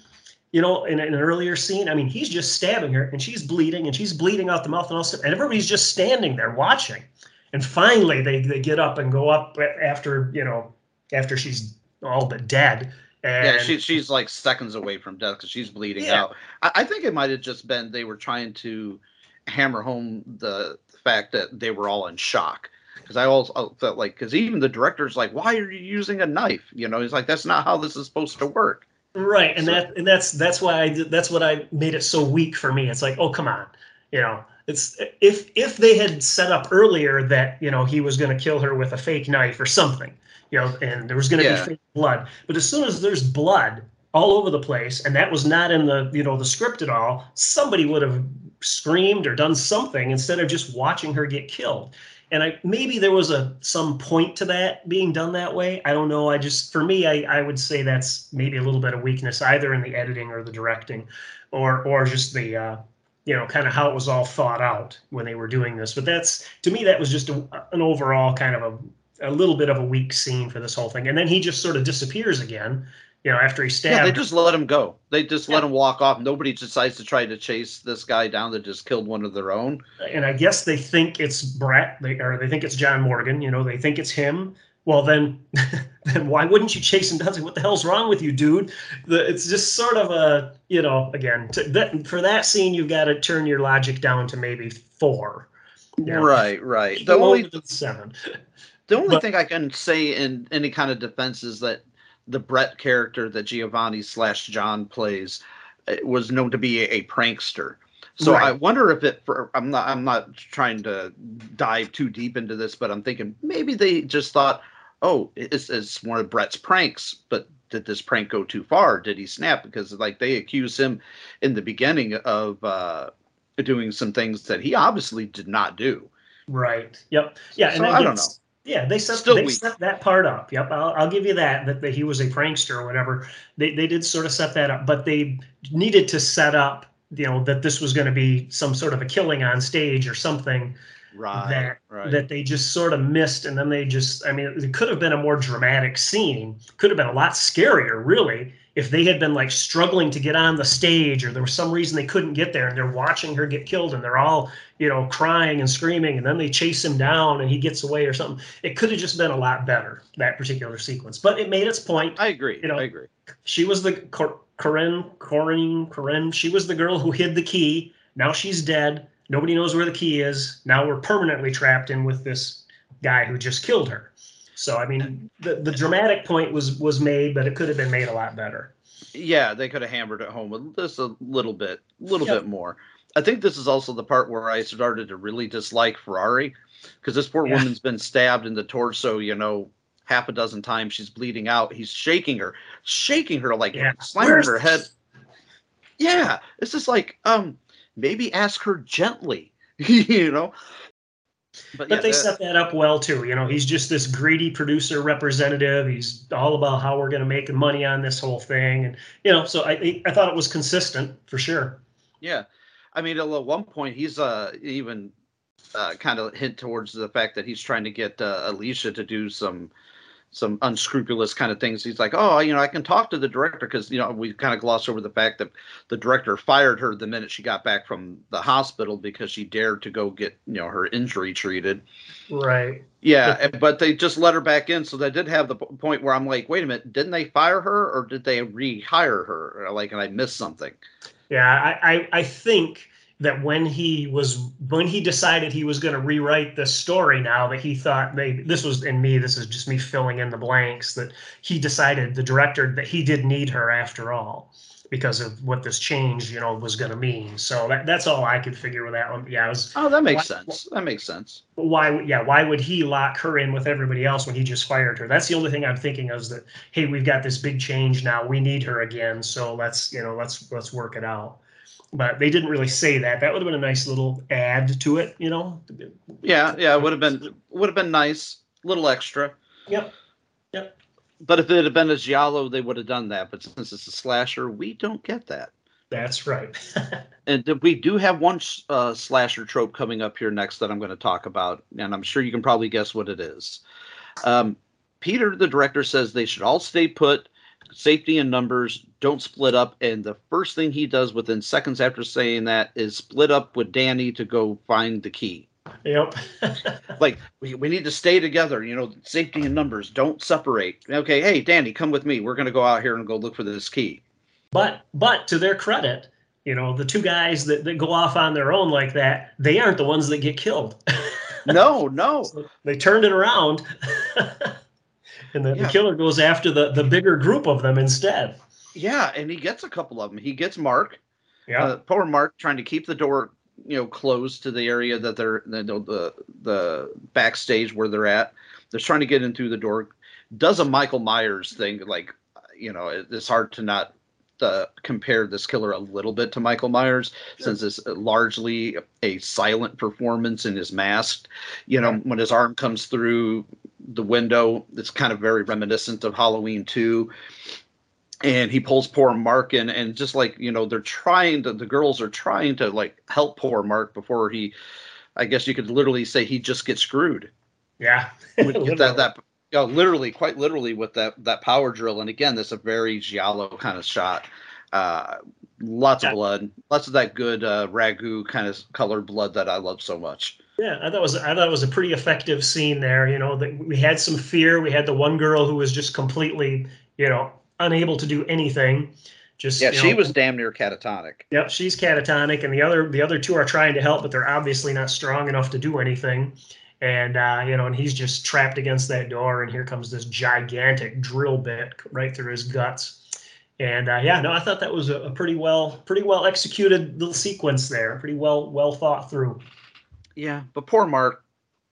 You know, in, in an earlier scene, I mean, he's just stabbing her and she's bleeding and she's bleeding out the mouth and all stuff, and everybody's just standing there watching. And finally, they they get up and go up after you know after she's all but dead. And yeah, she, she's like seconds away from death because she's bleeding Yeah. out. I, I think it might have just been they were trying to hammer home the, fact that they were all in shock. Because I also felt like, because even the director's like, why are you using a knife? You know, he's like, that's not how this is supposed to work. right and So- that and that's that's why i did that's what i made it so weak for me it's like oh come on you know it's if if they had set up earlier that you know he was going to kill her with a fake knife or something you know and there was going to Yeah. be fake blood but as soon as there's blood all over the place and that was not in the you know the script at all somebody would have screamed or done something instead of just watching her get killed and I maybe there was a some point to that being done that way. I don't know. I just for me, I, I would say that's maybe a little bit of weakness either in the editing or the directing, or or just the uh, you know kind of how it was all thought out when they were doing this. But that's to me that was just a, an overall kind of a a little bit of a weak scene for this whole thing. And then he just sort of disappears again. You know, after he stabbed. Yeah, they just let him go. They just let him walk off. Nobody decides to try to chase this guy down that just killed one of their own. and I guess they think it's Brett, they, or they think it's John Morgan. You know, they think it's him. Well, then, then why wouldn't you chase him down? Say, what the hell's wrong with you, dude? The, it's just sort of a, you know, again, to, that, for that scene, you've got to turn your logic down to maybe four. Yeah. Right, right. The only seven. The only But- thing I can say in any kind of defense is that the Brett character that Giovanni slash John plays uh, was known to be a, a prankster. So I wonder if it. For, I'm not. I'm not trying to dive too deep into this, but I'm thinking maybe they just thought, oh, it's, it's one of Brett's pranks. But did this prank go too far? Did he snap? Because like they accuse him in the beginning of uh, doing some things that he obviously did not do. Right. Yep. Yeah. So and I don't know. Yeah, they set Still they weak. set that part up. Yep, I'll, I'll give you that, that that he was a prankster or whatever. They they did sort of set that up, but they needed to set up, you know, that this was going to be some sort of a killing on stage or something Right. that right. that they just sort of missed, and then they just, I mean, it could have been a more dramatic scene. Could have been a lot scarier, really, if they had been like struggling to get on the stage, or there was some reason they couldn't get there, and they're watching her get killed, and they're all you know, crying and screaming, and then they chase him down and he gets away or something. It could have just been a lot better, that particular sequence. But it made its point. I agree. you know, I agree. She was the Corinne, Corinne, Corinne. She was the girl who hid the key. Now she's dead. Nobody knows where the key is. Now we're permanently trapped in with this guy who just killed her. So I mean, the, the dramatic point was was made, but it could have been made a lot better. Yeah, they could have hammered it home with just a little bit, a little Yep. bit more. I think this is also the part where I started to really dislike Ferrari because this poor Yeah. woman's been stabbed in the torso, you know, half a dozen times. She's bleeding out. He's shaking her, shaking her like Yeah. slamming Where's her head. the- Yeah, it's just like um, maybe ask her gently, you know. But yeah, they that- set that up well too. You know, he's just this greedy producer representative. He's all about how we're going to make money on this whole thing, and you know, so I I thought it was consistent for sure. Yeah, I mean, at one point he's uh even uh, kind of hint towards the fact that he's trying to get uh, Alicia to do some some unscrupulous kind of things. He's like, oh, you know, I can talk to the director because you know we kind of gloss over the fact that the director fired her the minute she got back from the hospital because she dared to go get you know her injury treated. Right. Yeah, but they just let her back in, so they did have the point where I'm like, wait a minute, didn't they fire her or did they rehire her? Like, and I missed something. Yeah, I, I, I think that when he was when he decided he was going to rewrite the story now that he thought maybe this was in me this is just me filling in the blanks that he decided the director that he did need her after all because of what this change you know was going to mean. So that, that's all i could figure with that one. Yeah was Oh, that makes Why- sense. That makes sense. why yeah why would he lock her in with everybody else when he just fired her? That's the only thing i'm thinking is that hey we've got this big change now. We need her again. So let's you know let's let's work it out but they didn't really say that that would have been a nice little add to it you know Yeah, yeah, it would have been would have been nice, little extra. yep Yep. But if it had been a giallo, they would have done that. But since it's a slasher, we don't get that. that's right And we do have one uh, slasher trope coming up here next that I'm going to talk about, and I'm sure you can probably guess what it is. Um, Peter, the director, says they should all stay put, safety in numbers, don't split up. And the first thing he does within seconds after saying that is split up with Danny to go find the key. yep Like we, we need to stay together, you know, safety in numbers, don't separate. Okay, hey Danny, come with me. We're going to go out here and go look for this key. but but to their credit you know the two guys that, that go off on their own like that they aren't the ones that get killed No, no. So they turned it around and the, Yeah. the killer goes after the, the bigger group of them instead Yeah, and he gets a couple of them. He gets Mark. yeah Uh, poor Mark trying to keep the door, you know, closed to the area that they're the the, the backstage where they're at. They're trying to get in through the door. Does a Michael Myers thing, like, you know, it- it's hard to not uh, compare this killer a little bit to Michael Myers since it's largely a silent performance and is masked. You know, when his arm comes through the window, it's kind of very reminiscent of Halloween 2 and he pulls poor Mark in, and just like you know, they're trying to the girls are trying to like help poor Mark before he, I guess you could literally say he just gets screwed. Yeah. With, that that you know, literally quite literally with that that power drill, and again, that's a very giallo kind of shot. Uh, lots of blood, lots of that good uh, ragu kind of colored blood that I love so much. Yeah, I thought it was I thought it was a pretty effective scene there. You know, that we had some fear. We had the one girl who was just completely, you know, unable to do anything. Just Yeah, she know, was damn near catatonic. Yep, she's catatonic, and the other the other two are trying to help, but they're obviously not strong enough to do anything. And uh, you know, and he's just trapped against that door, and here comes this gigantic drill bit right through his guts. And uh, yeah, no, I thought that was a, a pretty well pretty well executed little sequence there, pretty well well thought through. Yeah, but poor Mark,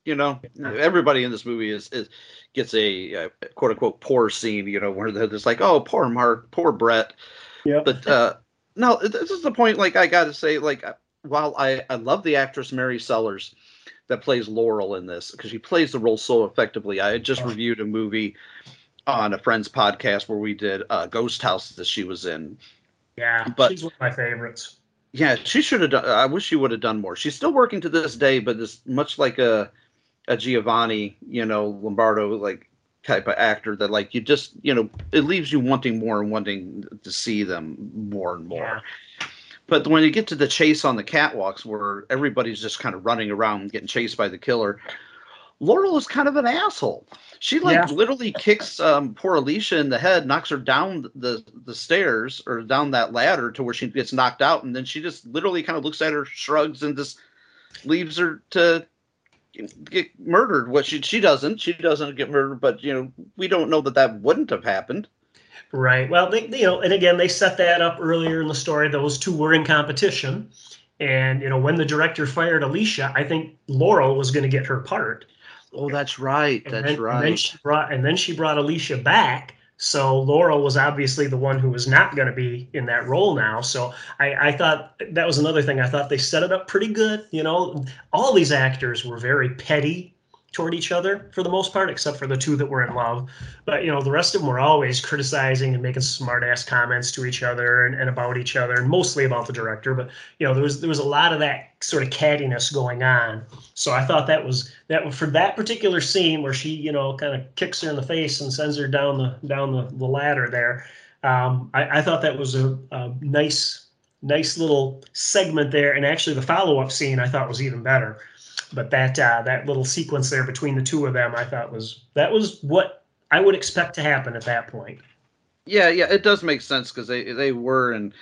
you know, everybody in this movie is, is gets a uh, quote unquote poor scene, you know, where they're just like, oh, poor Mark, poor Brett. Yeah. But uh, no, this is the point. Like, I got to say, like, uh, while I I love the actress Mary Sellers that plays Laurel in this because she plays the role so effectively. I had just Oh. reviewed a movie on a friend's podcast where we did uh, Ghost House that she was in. Yeah, But- she's one of my favorites. Yeah, she should have done. I wish she would have done more. She's still working to this day, but it's much like a a Giovanni, you know, Lombardo like type of actor that like you just you know it leaves you wanting more and wanting to see them more and more. Yeah. But when you get to the chase on the catwalks where everybody's just kind of running around getting chased by the killer, Laurel is kind of an asshole. She like Yeah. literally kicks um, poor Alicia in the head, knocks her down the the stairs or down that ladder to where she gets knocked out, and then she just literally kind of looks at her, shrugs, and just leaves her to get murdered. What she she doesn't. She doesn't get murdered, but you know we don't know that that wouldn't have happened. Right. Well, they, you know, and again, they set that up earlier in the story. Those two were in competition, and you know, when the director fired Alicia, I think Laurel was going to get her part. Oh, that's right. And That's then, right. And then she brought, and then she brought Alicia back. So Laurel was obviously the one who was not going to be in that role now. So I, I thought that was another thing. I thought they set it up pretty good. You know, all these actors were very petty toward each other for the most part, except for the two that were in love. But you know, the rest of them were always criticizing and making smart ass comments to each other and, and about each other, and mostly about the director. But you know, there was there was a lot of that sort of cattiness going on. So I thought that was that for that particular scene where she, you know, kind of kicks her in the face and sends her down the down the, the ladder there. Um, I, I thought that was a, a nice nice little segment there, and actually the follow up scene I thought was even better. But that uh, that little sequence there between the two of them, I thought was that was what I would expect to happen at that point. Yeah, yeah, it does make sense because they they were in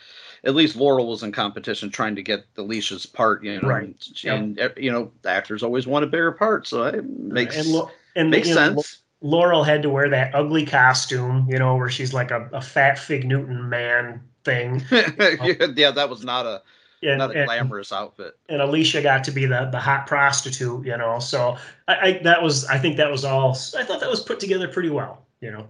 at least Laurel was in competition trying to get Alicia's part. You know, Right. and, and, you know actors always want a bigger part, so it makes and, Lo- and makes you know, sense. Laurel had to wear that ugly costume, you know, where she's like a, a fat Fig Newton man thing. yeah, that was not a And, not a and- glamorous outfit. and Alicia got to be the the hot prostitute, you know. So I, I that was I think that was all I thought that was put together pretty well, you know.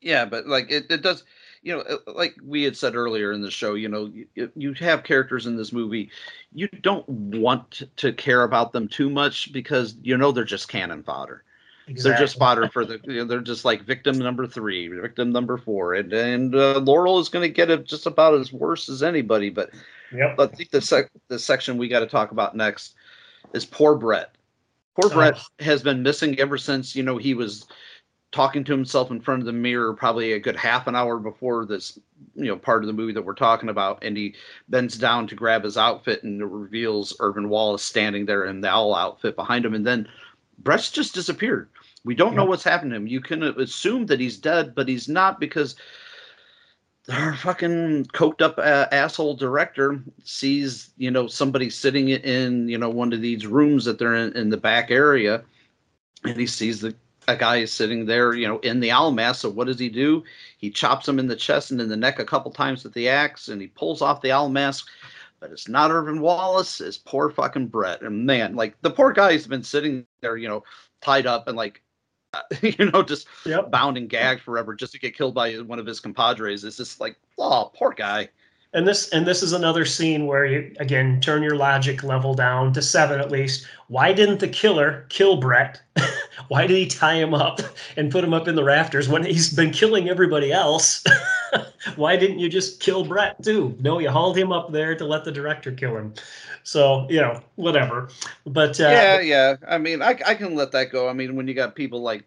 Yeah, but like it, it does, you know, uh, like we had said earlier in the show, you know, you, you have characters in this movie, you don't want to care about them too much because you know they're just cannon fodder. Exactly. They're just fodder for the. You know, they're just like victim number three, victim number four, and and uh, Laurel is going to get it just about as worse as anybody. But Yep. I think the sec the section we got to talk about next is poor Brett. Poor Brett Oh. has been missing ever since you know he was talking to himself in front of the mirror probably a good half an hour before this you know part of the movie that we're talking about and he bends down to grab his outfit and it reveals Irvin Wallace standing there in the owl outfit behind him and then Brett's just disappeared. We don't know what's happened to him. You can assume that he's dead, but he's not because our fucking coked up uh, asshole director sees you know somebody sitting in you know one of these rooms that they're in in the back area and he sees the a guy is sitting there you know in the owl mask. So what does he do? He chops him in the chest and in the neck a couple times with the axe and he pulls off the owl mask. But it's not Irvin Wallace it's poor fucking Brett. And man like the poor guy's been sitting there you know tied up and like you know just Yep. bound and gagged forever just to get killed by one of his compadres. It's just like, oh, poor guy. And this and this is another scene where you again turn your logic level down to seven at least. Why didn't the killer kill Brett? Why did he tie him up and put him up in the rafters when he's been killing everybody else? Why didn't you just kill Brett too? No, you hauled him up there to let the director kill him. So you know whatever. But uh, yeah, yeah. I mean, I, I can let that go. I mean, when you got people like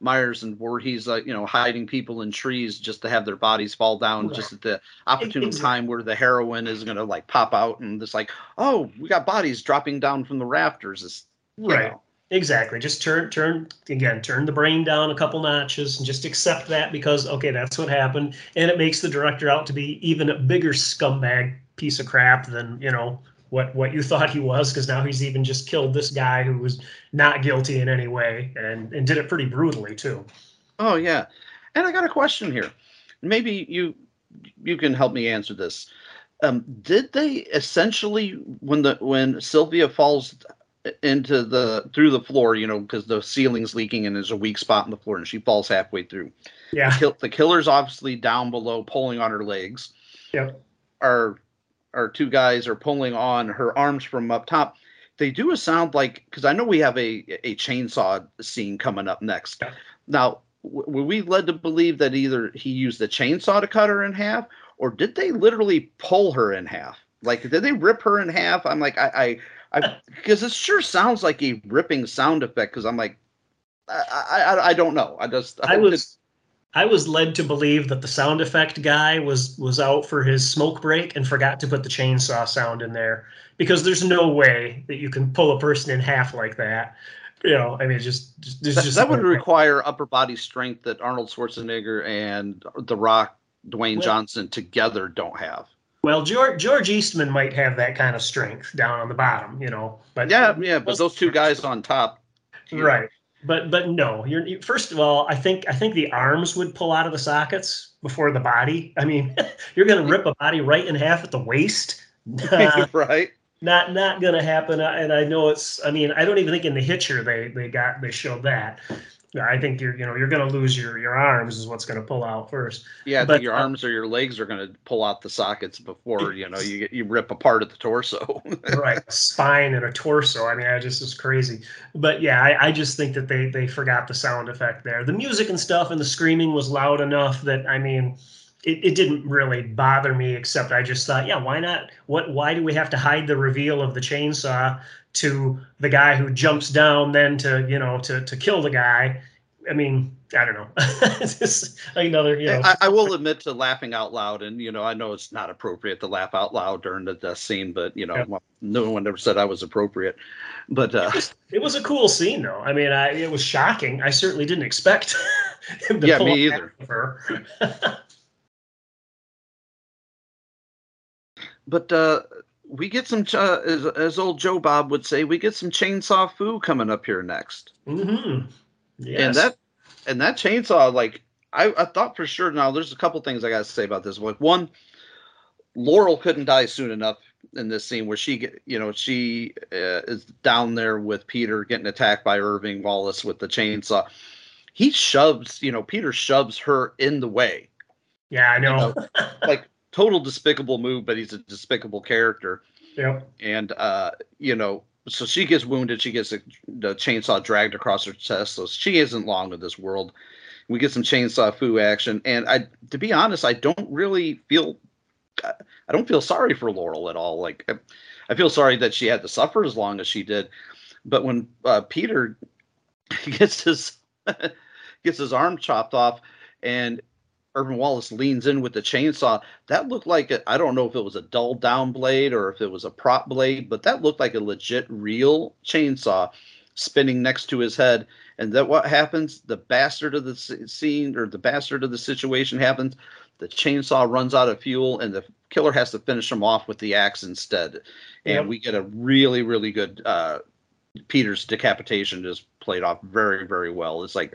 Myers and Voorhees, like you know, hiding people in trees just to have their bodies fall down just at the opportune Exactly. time where the heroine is gonna like pop out and it's like, oh, we got bodies dropping down from the rafters. It's Right. know. Exactly. Just turn, turn again, turn the brain down a couple notches and just accept that because, okay, that's what happened. And it makes the director out to be even a bigger scumbag piece of crap than, you know, what, what you thought he was. Cause now he's even just killed this guy who was not guilty in any way and, and did it pretty brutally too. Oh yeah, and I got a question here. Maybe you you can help me answer this. Um, did they essentially when the when Sylvia falls into the through the floor, you know, because the ceiling's leaking and there's a weak spot in the floor, and she falls halfway through. Yeah. Kill, the killer's obviously down below, pulling on her legs. Yep. Our our two guys are pulling on her arms from up top. They do a sound like because I know we have a a chainsaw scene coming up next. Now, were we led to believe that either he used the chainsaw to cut her in half, or did they literally pull her in half? Like, did they rip her in half? I'm like, I, I, I because it sure sounds like a ripping sound effect. Because I'm like, I, I, I don't know. I just, I was I was led to believe that the sound effect guy was was out for his smoke break and forgot to put the chainsaw sound in there because there's no way that you can pull a person in half like that. You know, I mean, just, just there's that, just that would require upper body strength that Arnold Schwarzenegger and The Rock, Dwayne Well- Johnson together don't have. Well, George George Eastman might have that kind of strength down on the bottom, you know, but Yeah, yeah, but those two guys on top, know, right. But but no, you're you, first of all, I think I think the arms would pull out of the sockets before the body. I mean, you're going to rip a body right in half at the waist. Uh, right? not not gonna happen Uh, and i know it's i mean i don't even think in the hitcher they they got they showed that i think you're you know you're gonna lose your your arms is what's gonna pull out first. Yeah, But, your uh, arms or your legs are going to pull out the sockets before you know you you rip apart at the torso. right a spine and a torso. I mean i just is crazy. But yeah I, I just think that they they forgot the sound effect there. The music and stuff and the screaming was loud enough that i mean it, it didn't really bother me except i just thought yeah why not what why do we have to hide the reveal of the chainsaw to the guy who jumps down then to you know to to kill the guy i mean i don't know it's just another you know I, I will admit to laughing out loud, and you know I know it's not appropriate to laugh out loud during the death scene, but you know Yeah. no one ever said I was appropriate. But uh, it was a cool scene though i mean i it was shocking i certainly didn't expect him to Yeah, me either. her. but uh, we get some, uh, as, as old Joe Bob would say, we get some chainsaw foo coming up here next. Mm-hmm. Yes. And that and that chainsaw, like I, I thought for sure. Now there's a couple things I got to say about this. Like one, Laurel couldn't die soon enough in this scene where she, get, you know, she uh, is down there with Peter getting attacked by Irving Wallace with the chainsaw. He shoves, you know, Peter shoves her in the way. yeah, I know. Like total despicable move, but he's a despicable character. yep. And uh, you know, so she gets wounded. She gets a, the chainsaw dragged across her chest. So she isn't long in this world. We get some chainsaw foo action, and I, to be honest, I don't really feel, I don't feel sorry for Laurel at all. Like, I, I feel sorry that she had to suffer as long as she did. But when uh, Peter gets his gets his arm chopped off, and Irving Wallace leans in with the chainsaw. That looked like I I don't know if it was a dull down blade or if it was a prop blade, but that looked like a legit real chainsaw spinning next to his head. And that what happens? The bastard of the scene or the bastard of the situation happens. The chainsaw runs out of fuel, and the killer has to finish him off with the axe instead. And Yep. we get a really, really good uh, Peter's decapitation just played off very, very well. It's like,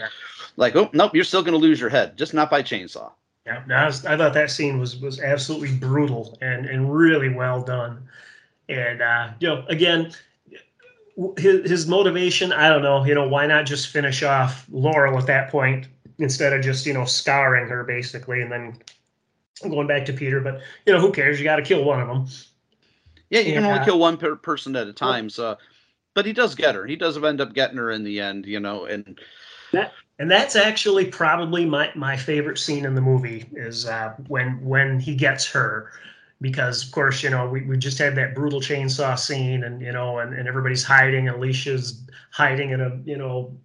like, oh nope, you're still going to lose your head, just not by chainsaw. Yeah, no, I, was, I thought that scene was was absolutely brutal and and really well done. And uh, you know, again, his his motivation, I don't know, you know, why not just finish off Laurel at that point instead of just you know scarring her basically and then going back to Peter. But you know, who cares? You got to kill one of them. Yeah, you can only Yeah. kill one per person at a time. So, but he does get her. He does end up getting her in the end, you know. And And that's actually probably my, my favorite scene in the movie is uh, when when he gets her, because of course you know we, we just had that brutal chainsaw scene and you know and, and everybody's hiding. Alicia's hiding in a you know,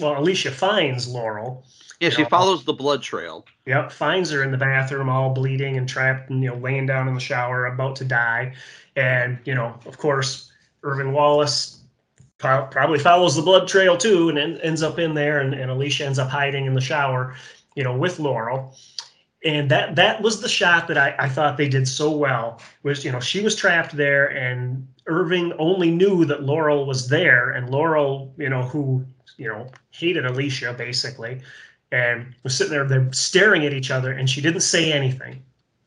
well Alicia finds Laurel. yeah, she Yeah. follows the blood trail. Yep, finds her in the bathroom, all bleeding and trapped, and you know, laying down in the shower, about to die. And you know, of course, Irving Wallace pro- probably follows the blood trail too, and en- ends up in there, and, and Alicia ends up hiding in the shower, you know, with Laurel. And that that was the shot that I, I thought they did so well. Was you know she was trapped there, and Irving only knew that Laurel was there, and Laurel, you know, who you know hated Alicia basically, and was sitting there they're staring at each other and she didn't say anything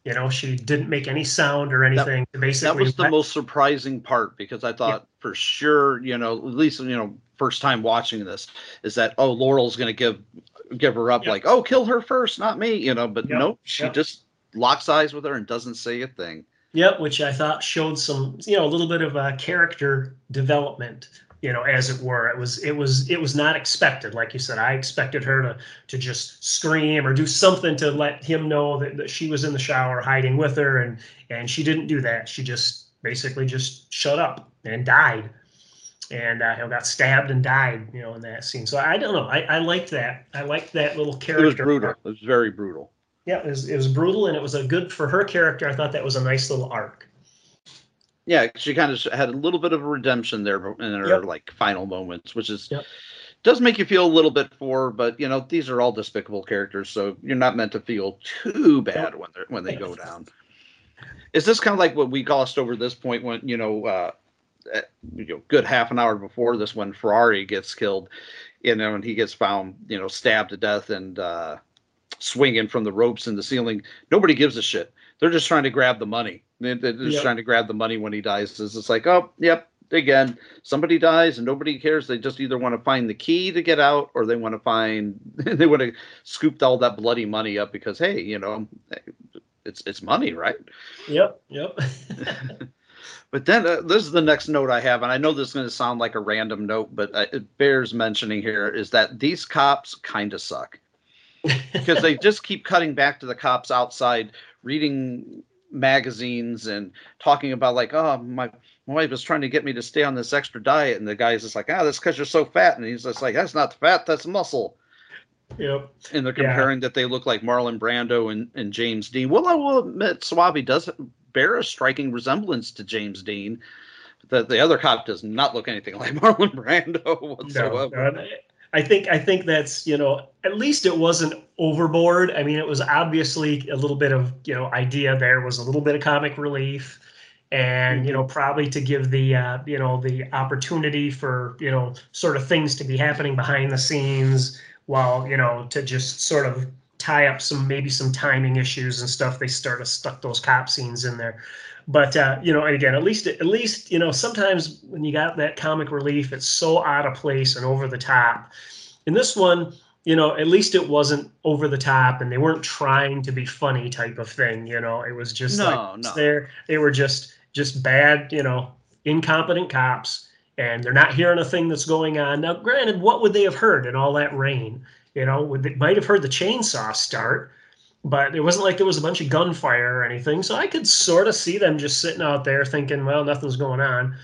you know she didn't make any sound or anything That basically that was the most surprising part because I thought for sure, you know, at least you know, first time watching this, is that oh, Laurel's going to give give her up, Yep. like oh, kill her first, not me, you know. But Yep, nope, she yep. just locks eyes with her and doesn't say a thing. yep which i thought showed some you know a little bit of a character development you know as it were. It was it was it was not expected. Like you said i expected her to to just scream or do something to let him know that, that she was in the shower hiding with her. And and she didn't do that. She just basically just shut up and died. And uh, got stabbed and died you know in that scene. So i don't know. I, I liked that. I liked that little character. It was brutal. It was very brutal. yeah it was, it was brutal and it was a good for her character i thought that was a nice little arc Yeah, she kind of had a little bit of a redemption there in her Yep. like final moments, which is Yep. does make you feel a little bit for. But you know, these are all despicable characters, so you're not meant to feel too bad when they when they go down. Is this kind of like what we glossed over this point when you know, uh, at, you know, good half an hour before this when Ferrari gets killed, you know, and he gets found, you know, stabbed to death and uh, swinging from the ropes in the ceiling. Nobody gives a shit. They're just trying to grab the money. They- They're just Yep. trying to grab the money when he dies. It's just like, oh, yep. Again, somebody dies and nobody cares. They just either want to find the key to get out, or they want to find they want to scoop all that bloody money up because hey, you know, it's it's money, right? yep yep But then uh, this is the next note I have, and I know this is going to sound like a random note, but uh, it bears mentioning here is that these cops kind of suck because they just keep cutting back to the cops outside reading magazines and talking about like, oh, my, my wife was trying to get me to stay on this extra diet, and the guy's just like, ah, that's because you're so fat, and he's just like, that's not fat, that's muscle. yep And they're Yeah. comparing that they look like Marlon Brando and, and James Dean. Well, I will admit, Soavi does bear a striking resemblance to James Dean. The, the other cop does not look anything like Marlon Brando no, whatsoever. no, I think I think that's you know at least it wasn't overboard. I mean, it was obviously a little bit of you know idea there was a little bit of comic relief, and you know probably to give the uh, you know the opportunity for you know sort of things to be happening behind the scenes while you know to just sort of tie up some maybe some timing issues and stuff. They sort of stuck those cop scenes in there but uh, you know, and again, at least at least you know, sometimes when you got that comic relief, it's so out of place and over the top. In this one, you know, at least it wasn't over the top, and they weren't trying to be funny type of thing. You know, it was just No, like no. there they were just just bad, you know, incompetent cops, and they're not hearing a thing that's going on. Now, granted, what would they have heard in all that rain? You know, would they might have heard the chainsaw start, but it wasn't like there was a bunch of gunfire or anything. So I could sort of see them just sitting out there thinking, well, nothing's going on.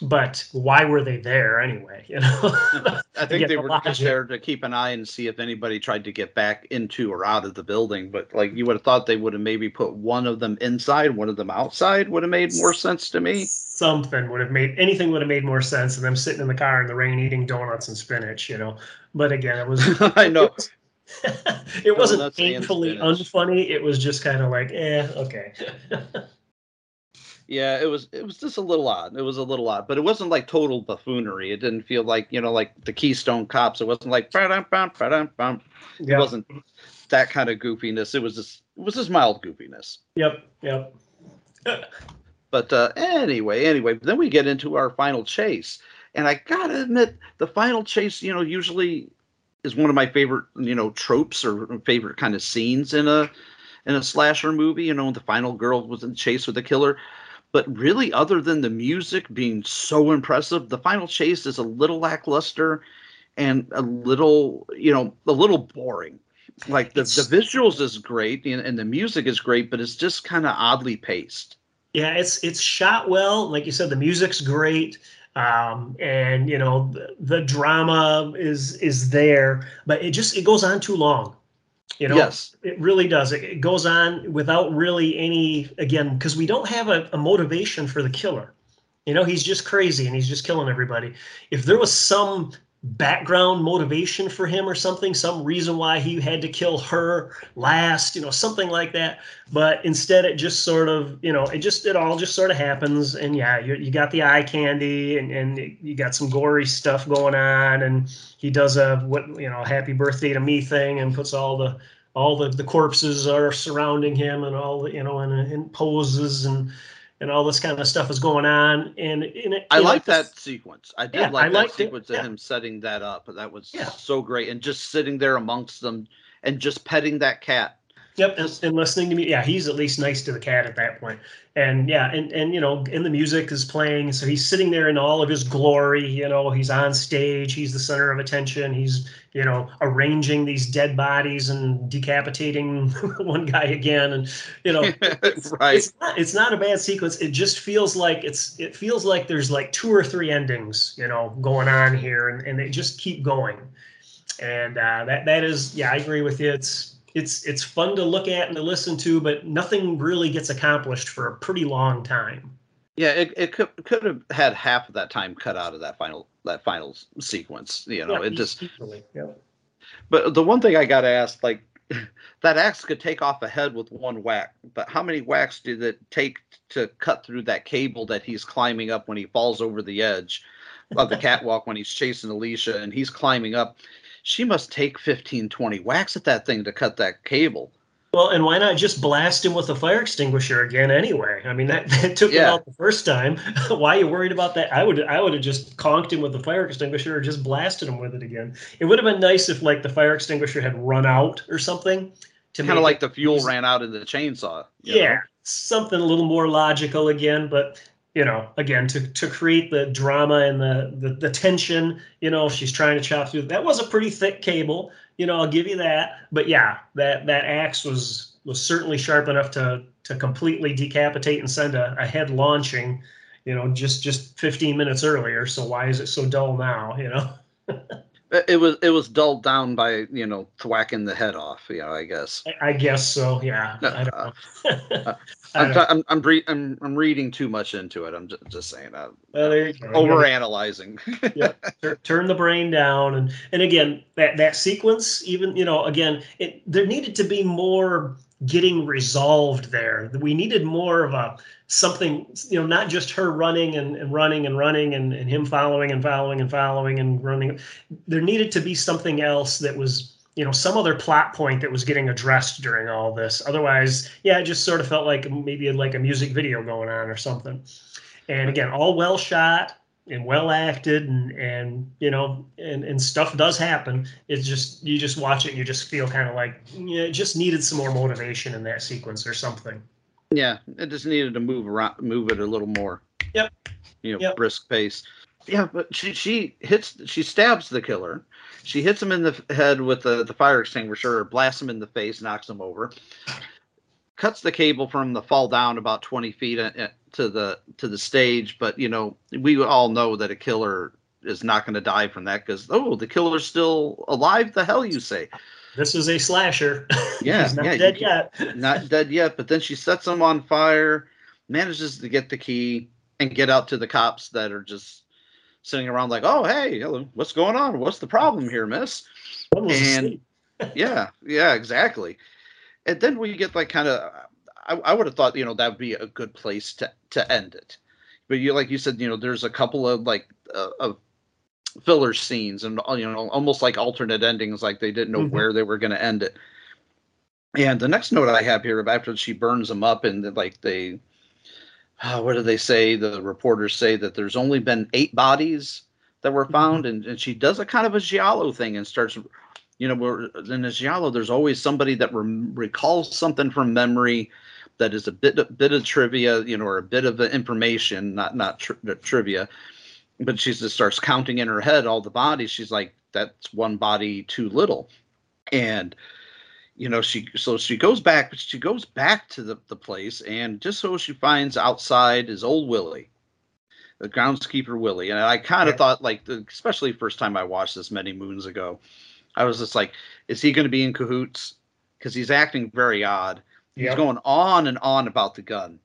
But why were they there anyway? You know, I think they the were just there to keep an eye and see if anybody tried to get back into or out of the building. But like you would have thought they would have maybe put one of them inside, one of them outside would have made more sense to me. something would have made anything would have made more sense than them sitting in the car in the rain eating donuts and spinach. You know, but again, it was I know. it wasn't Donuts painfully unfunny. It was just kind of like, eh, okay. Yeah, it was it was just a little odd. It was a little odd, but it wasn't like total buffoonery. It didn't feel like, you know, like the Keystone Cops. It wasn't like ba-dum, bum, ba-dum, bum. It wasn't that kind of goofiness. It was just it was just mild goofiness. Yep. Yep. But uh, anyway, anyway, then we get into our final chase, and I gotta admit, the final chase, you know, usually is one of my favorite, you know, tropes or favorite kind of scenes in a in a slasher movie. You know, the final girl was in chase with the killer. But really, other than the music being so impressive, the final chase is a little lackluster and a little, you know, a little boring. Like the, the visuals is great and, and the music is great, but it's just kind of oddly paced. Yeah, it's it's shot well. Like you said, the music's great. Um, and you know the, the drama is is there, but it just it goes on too long. You know, yes. It really does. It, it goes on without really any, again, because we don't have a, a motivation for the killer. You know, he's just crazy and he's just killing everybody. If there was some background motivation for him or something, some reason why he had to kill her last, you know, something like that. But instead, it just sort of, you know, it just, it all just sort of happens. And yeah, you, you got the eye candy and, and you got some gory stuff going on. And he does a, what, you know, happy birthday to me thing and puts all the, all the, the corpses are surrounding him and all the, you know, and, and poses and, and all this kind of stuff is going on. And, and it, I like that sequence. I did Yeah, like I that liked it, sequence of yeah. him setting that up. That was Yeah. so great. And just sitting there amongst them and just petting that cat. Yep, and, and listening to me. Yeah, he's at least nice to the cat at that point. And yeah, and and you know, and the music is playing, so he's sitting there in all of his glory. You know, he's on stage. He's the center of attention. He's you know arranging these dead bodies and decapitating one guy again. And you know, right. it's not it's not a bad sequence. It just feels like it's it feels like there's like two or three endings, you know, going on here, and, and they just keep going. And uh, that that is yeah, I agree with you. It's it's it's fun to look at and to listen to, but nothing really gets accomplished for a pretty long time. Yeah, it, it could could have had half of that time cut out of that final that final sequence. You know, Yeah, it just easily, yeah. but the one thing I got asked, like that axe could take off a head with one whack, but how many whacks did it take to cut through that cable that he's climbing up when he falls over the edge of the catwalk when he's chasing Alicia and he's climbing up? She must take 15, 20 whacks at that thing to cut that cable. Well, and why not just blast him with a fire extinguisher again anyway? I mean, that, that took him out the first time. why are you worried about that? I would I would have just conked him with the fire extinguisher or just blasted him with it again. It would have been nice if like the fire extinguisher had run out or something. To Kind of like the fuel ran out in the chainsaw. Yeah, know? something a little more logical again, but you know, again to to create the drama and the the, the tension. You know, she's trying to chop through. That was a pretty thick cable. You know, I'll give you that. But yeah, that that axe was was certainly sharp enough to to completely decapitate and send a, a head launching. You know, just just 15 minutes earlier. So why is it so dull now? You know. It was it was dulled down by you know thwacking the head off. You know, I guess. I, I guess so. Yeah. I don't uh, know. I I'm I'm I'm, re- I'm I'm reading too much into it. I'm just, just saying. Uh, well, there you go. You over analyzing. tur- turn the brain down, and and again that that sequence, even you know, again, it there needed to be more getting resolved there. We needed more of a something, you know, not just her running and, and running and running and, and him following and following and following and running. There needed to be something else that was you know some other plot point that was getting addressed during all this otherwise yeah it just sort of felt like maybe like a music video going on or something and again all well shot and well acted and and you know and and stuff does happen it's just you just watch it and you just feel kind of like yeah it just needed some more motivation in that sequence or something yeah, it just needed to move around, move it a little more. Yep. You know, Yep. brisk pace. Yeah, but she she hits she stabs the killer. She hits him in the head with the, the fire extinguisher, or blasts him in the face, knocks him over. Cuts the cable from the fall down about twenty feet uh, uh, to the to the stage, but you know we all know that a killer is not going to die from that because oh the killer's still alive. The hell you say? this is a slasher Yeah, he's not yeah, dead yet not dead yet, but then she sets him on fire, manages to get the key and get out to the cops that are just sitting around like, "Oh, hey, hello, what's going on? What's the problem here, miss?" And- yeah, yeah, exactly. And then we get like kind of, I, I would have thought you know that would be a good place to to end it, but you like you said, you know, there's a couple of like uh, of filler scenes and you know almost like alternate endings, like they didn't know Mhm. where they were going to end it. And the next note I have here after she burns them up and like they, uh, what do they say? The reporters say that there's only been eight bodies that were found, and, and she does a kind of a giallo thing and starts you know, where in a giallo, there's always somebody that rem- recalls something from memory that is a bit a bit of trivia, you know, or a bit of information, not not tri- trivia. But she just starts counting in her head all the bodies. She's like, "That's one body too little," and you know, she so she goes back, but she goes back to the the place, and just so she finds outside is old Willie. The groundskeeper Willie, and I kind of thought, like, the, especially first time I watched this many moons ago, I was just like, is he going to be in cahoots? Because he's acting very odd. He's going on and on about the gun.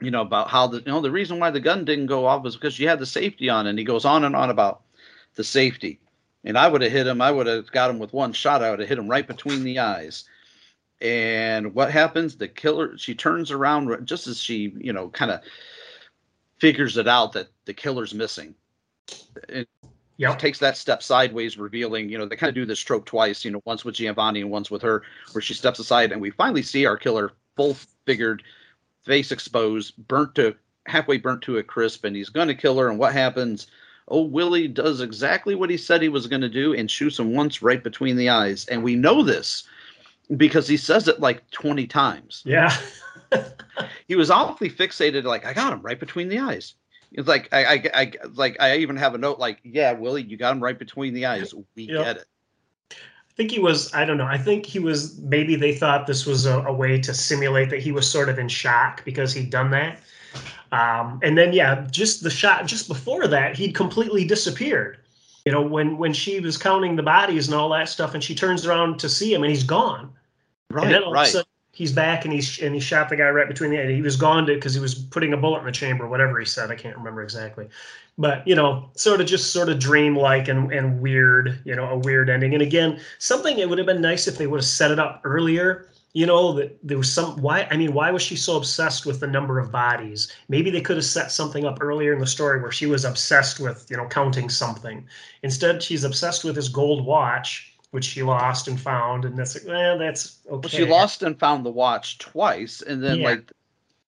You know, about how the you know the reason why the gun didn't go off was because you had the safety on, and he goes on and on about the safety. And I would have hit him. I would have got him with one shot. I would have hit him right between the eyes. And what happens? The killer. She turns around just as she, you know, kind of figures it out that the killer's missing. It Yep. takes that step sideways, revealing, you know, they kind of do this trope twice, you know, once with Giovanni and once with her, where she steps aside, and we finally see our killer full figured, face exposed, burnt to halfway burnt to a crisp, and he's going to kill her. And what happens? Oh, Willie does exactly what he said he was going to do and shoots him once right between the eyes. And we know this because he says it like 20 times. Yeah. He was awfully fixated, like, I got him right between the eyes. It's like I, I, I like I even have a note like, yeah, Willie, you got him right between the eyes. We Yep. get it. I think he was, I don't know, I think he was, maybe they thought this was a, a way to simulate that he was sort of in shock because he'd done that. Um, and then, yeah, just the shot just before that, he'd completely disappeared. You know, when when she was counting the bodies and all that stuff, and she turns around to see him, and he's gone. Right, and then all of a sudden, he's back, and he's and he shot the guy right between the. He was gone to because he was putting a bullet in the chamber, whatever he said. I can't remember exactly, but you know, sort of just sort of dreamlike and and weird. You know, a weird ending. And again, something it would have been nice if they would have set it up earlier. You know that there was some why. I mean, why was she so obsessed with the number of bodies? Maybe they could have set something up earlier in the story where she was obsessed with you know counting something. Instead, she's obsessed with his gold watch, which she lost and found, and that's like, well, that's okay. Well, she lost and found the watch twice, and then Yeah. like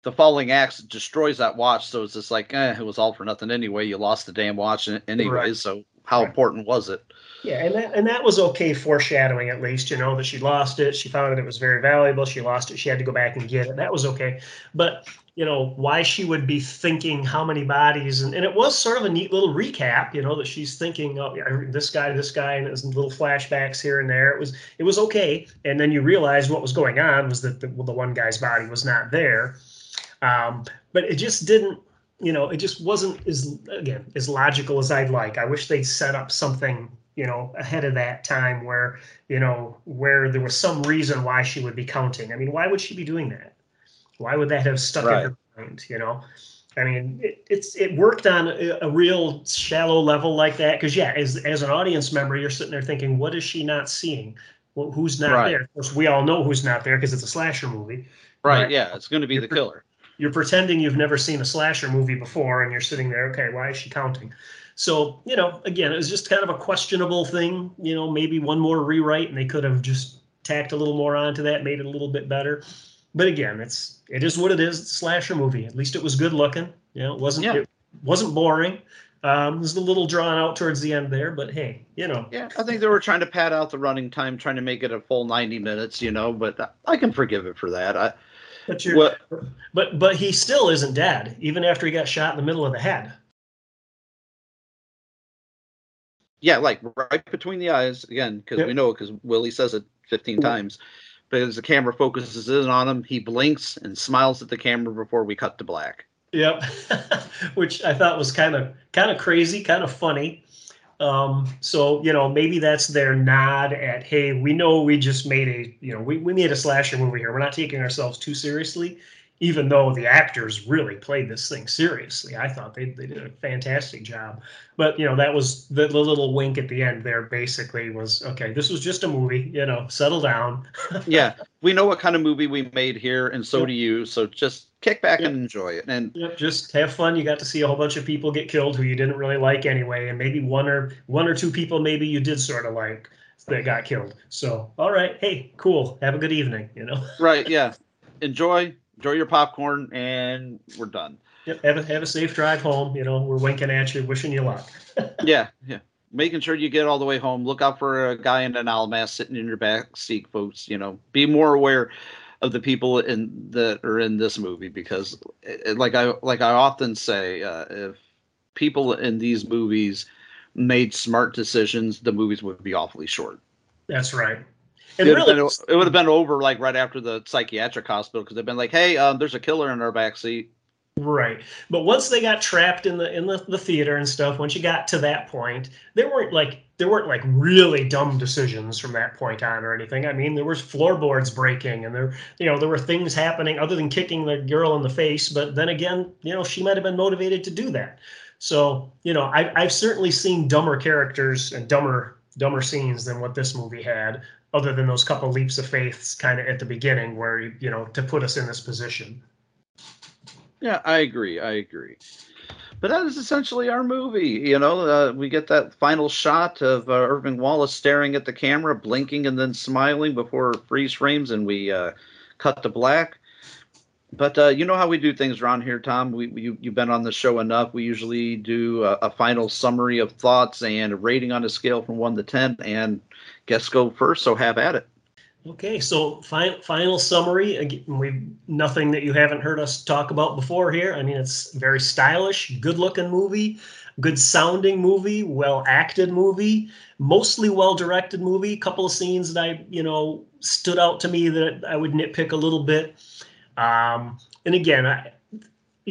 the falling axe destroys that watch. So it's just like, eh, it was all for nothing anyway. You lost the damn watch an- anyways. Right. So how Right. important was it? Yeah, and that and that was okay foreshadowing at least, you know, that she lost it. She found that it was very valuable. She lost it. She had to go back and get it. That was okay. But you know, why she would be thinking how many bodies and, and it was sort of a neat little recap, you know, that she's thinking, oh yeah, this guy, this guy, and there's little flashbacks here and there. It was it was okay. And then you realize what was going on was that the, well, the one guy's body was not there. Um, but it just didn't you know, it just wasn't as again as logical as I'd like. I wish they'd set up something you know, ahead of that time where, you know, where there was some reason why she would be counting. I mean, why would she be doing that? Why would that have stuck Right. in her mind, you know? I mean, it, it's it worked on a, a real shallow level like that because yeah, as as an audience member, you're sitting there thinking, what is she not seeing? Well, who's not Right. there? Of course, we all know who's not there because it's a slasher movie. Right. Right. Yeah. It's going to be the killer. You're pretending you've never seen a slasher movie before, and you're sitting there, okay, why is she counting? So you know, again, it was just kind of a questionable thing. You know, maybe one more rewrite, and they could have just tacked a little more onto that, made it a little bit better. But again, it's it is what it is. It's a slasher movie. At least it was good looking. You know, it wasn't Yeah. it wasn't boring. Um, it was a little drawn out towards the end there, but hey, you know, Yeah, I think they were trying to pad out the running time, trying to make it a full 90 minutes, you know, but I can forgive it for that. I, but you're what, but but he still isn't dead, even after he got shot in the middle of the head. yeah, like right between the eyes, again, because Yep. we know, because Willie says it 15 times. As the camera focuses in on him, he blinks and smiles at the camera before we cut to black. Yep, which I thought was kind of kind of crazy, kind of funny. Um, so you know, maybe that's their nod at, hey, we know we just made a, you know, we, we made a slasher movie here. We're not taking ourselves too seriously, even though the actors really played this thing seriously. I thought they, they did a fantastic job. But you know, that was the, the little wink at the end there basically was okay, this was just a movie, you know, settle down. yeah, we know what kind of movie we made here, and so Yep. do you. So just kick back Yep. and enjoy it. And Yep, just have fun. You got to see a whole bunch of people get killed who you didn't really like anyway, and maybe one or one or two people maybe you did sort of like that got killed. So, all right, hey, cool. Have a good evening. You know, right, yeah, enjoy, enjoy your popcorn, and we're done. yep, have a have a safe drive home. You know, we're winking at you, wishing you luck. yeah, yeah. Making sure you get all the way home. Look out for a guy in an owl mask sitting in your back seat, folks. You know, be more aware of the people in that are in this movie because, eh, like I like I often say, uh, if people in these movies made smart decisions, the movies would be awfully short. That's right. It And would, have really, been, it would have been over like right after the psychiatric hospital because they've been like, "Hey, um, there's a killer in our back seat." Right. But once they got trapped in the in the, the theater and stuff, once you got to that point, there weren't like there weren't like really dumb decisions from that point on or anything. I mean, there was floorboards breaking and there you know, there were things happening other than kicking the girl in the face, but then again, you know, she might have been motivated to do that. So, you know, I I've certainly seen dumber characters and dumber dumber scenes than what this movie had, other than those couple leaps of faith kind of at the beginning where you know, to put us in this position. Yeah, I agree. I agree. But that is essentially our movie. You know, uh, we get that final shot of uh, Irving Wallace staring at the camera, blinking and then smiling before freeze frames, and we uh, cut to black. But uh, you know how we do things around here, Tom. We, you, you've been on the show enough. We usually do a, a final summary of thoughts and a rating on a scale from one to ten. And guests go first, so have at it. Okay, so final final summary. We nothing that you haven't heard us talk about before here. I mean, it's very stylish, good looking movie, good sounding movie, well acted movie, mostly well directed movie. A couple of scenes that I you know stood out to me that I would nitpick a little bit. Um, and again, I,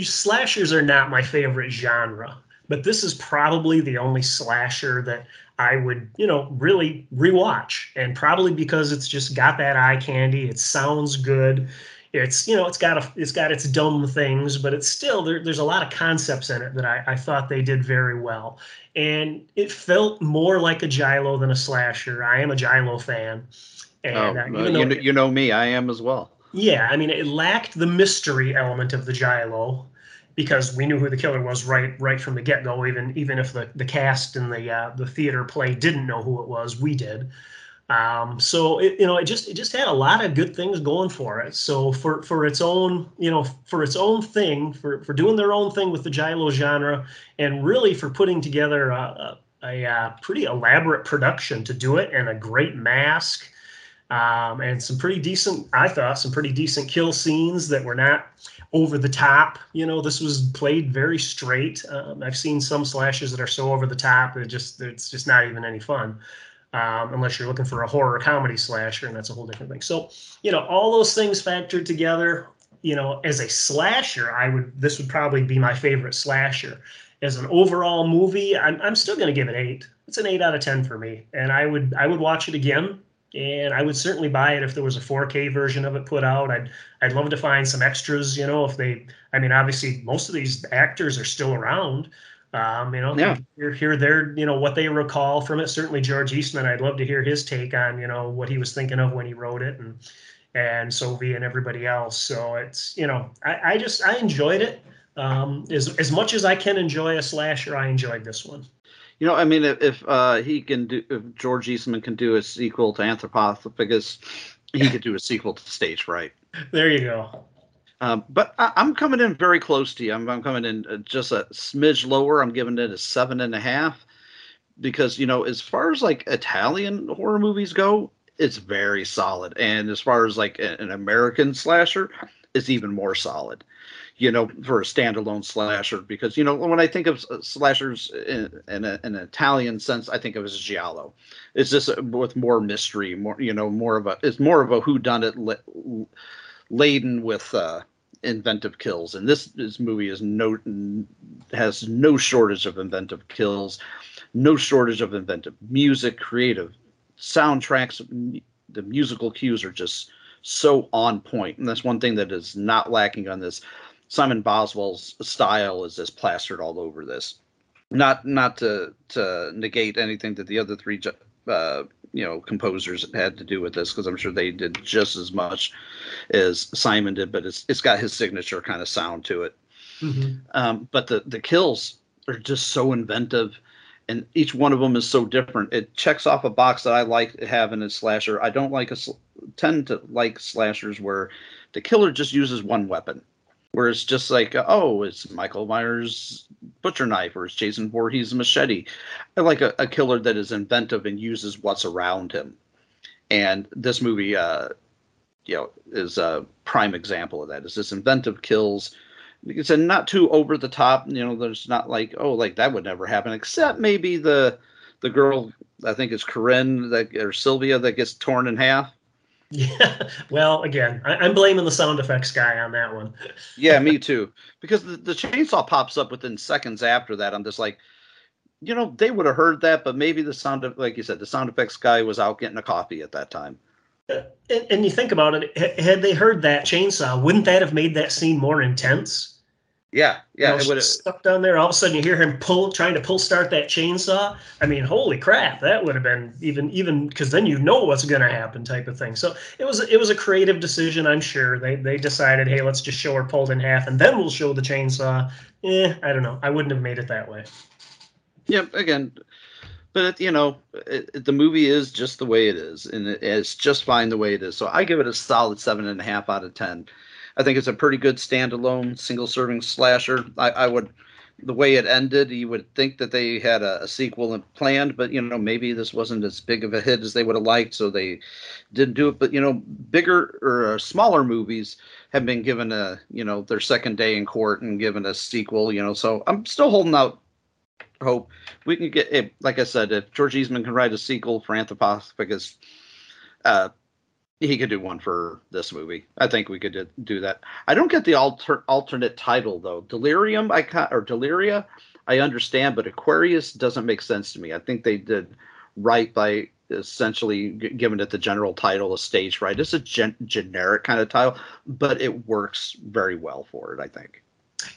slashers are not my favorite genre, but this is probably the only slasher that I would, you know, really rewatch. And probably because it's just got that eye candy. It sounds good. It's, you know, it's got a, it's got its dumb things, but it's still there, there's a lot of concepts in it that I, I thought they did very well. And it felt more like a giallo than a slasher. I am a giallo fan. And Oh, uh, uh, you, though kn- you know me, I am as well. yeah, I mean, it lacked the mystery element of the giallo because we knew who the killer was right right from the get go. Even even if the, the cast and the uh, the theater play didn't know who it was, we did. Um, so it, you know, it just it just had a lot of good things going for it. So for for its own you know for its own thing for for doing their own thing with the giallo genre and really for putting together a, a, a, uh pretty elaborate production to do it and a great mask um, and some pretty decent, I thought, some pretty decent kill scenes that were not over the top. You know, this was played very straight. Um, I've seen some slashes that are so over the top that just it's just not even any fun. Um, unless you're looking for a horror comedy slasher, and that's a whole different thing. So, you know, all those things factored together, you know, as a slasher, I would this would probably be my favorite slasher. as an overall movie, I'm I'm still going to give it eight. It's an eight out of ten for me, and I would I would watch it again, and I would certainly buy it if there was a 4K version of it put out. I'd I'd love to find some extras. You know, if they, I mean, obviously most of these actors are still around. Um, you know, Yeah. hear, hear their, you know, what they recall from it. Certainly George Eastman, I'd love to hear his take on, you know, what he was thinking of when he wrote it and, and Soavi and everybody else. So it's, you know, I, I just, I enjoyed it. Um, as, as much as I can enjoy a slasher, I enjoyed this one. You know, I mean, if, if uh, he can do, if George Eastman can do a sequel to Anthropophagus, he could do a sequel to Stage Fright. There you go. Um, but I, I'm coming in very close to you. I'm, I'm coming in uh, just a smidge lower. I'm giving it a seven and a half because you know, as far as like Italian horror movies go, it's very solid, and as far as like an American slasher, it's even more solid. You know, for a standalone slasher, because you know when I think of slashers in, in, a, in an Italian sense, I think of as giallo. It's just uh, with more mystery, more you know, more of a it's more of a whodunit la- laden with uh, inventive kills, and this this movie is no has no shortage of inventive kills, no shortage of inventive music, creative soundtracks. The musical cues are just so on point, and that's one thing that is not lacking on this. Simon Boswell's style is just plastered all over this. Not not to to negate anything that the other three uh, you know composers had to do with this because I'm sure they did just as much as Simon did, but it's it's got his signature kind of sound to it. Um, but the the kills are just so inventive, and each one of them is so different. It checks off a box that I like having in a slasher. I don't like a tend to like slashers where the killer just uses one weapon, where it's just like oh, it's Michael Myers' butcher knife or it's Jason Voorhees' machete. I like a, a killer that is inventive and uses what's around him. And this movie, uh, you know, is a prime example of that. Is this inventive kills it's a not too over the top. You know, there's not like oh, like that would never happen, except maybe the the girl I think it's Corinne that or Sylvia that gets torn in half. Yeah. Well, again, I, I'm blaming the sound effects guy on that one. Yeah, me too. Because the, the chainsaw pops up within seconds after that. I'm just like, you know, they would have heard that, but maybe the sound of like you said, the sound effects guy was out getting a coffee at that time. And, and you think about it, had they heard that chainsaw, wouldn't that have made that scene more intense? Yeah, yeah, you know, it would have. stuck down there. All of a sudden, you hear him pull, trying to pull start that chainsaw. I mean, holy crap, that would have been even, even because then you know what's going to happen, type of thing. So it was, it was a creative decision, I'm sure. They, they decided, hey, let's just show her pulled in half, and then we'll show the chainsaw. Eh, I don't know. I wouldn't have made it that way. Yeah, again, but it, you know, it, it- the movie is just the way it is, and it, it's just fine the way it is. So I give it a solid seven and a half out of ten. I think it's a pretty good standalone single serving slasher. I, I would, the way it ended, you would think that they had a, a sequel planned, but you know, maybe this wasn't as big of a hit as they would have liked, so they didn't do it. But you know, bigger or uh, smaller movies have been given a, you know, their second day in court and given a sequel. You know, so I'm still holding out hope we can get like I said, if George Eastman can write a sequel for Anthropophagus, uh, he could do one for this movie. I think we could do, that. I don't get the alter, alternate title though. Delirium, I ca- or Deliria, I understand, but Aquarius doesn't make sense to me. I think they did right by essentially giving it the general title of stage fright. It's a gen- generic kind of title, but it works very well for it. I think.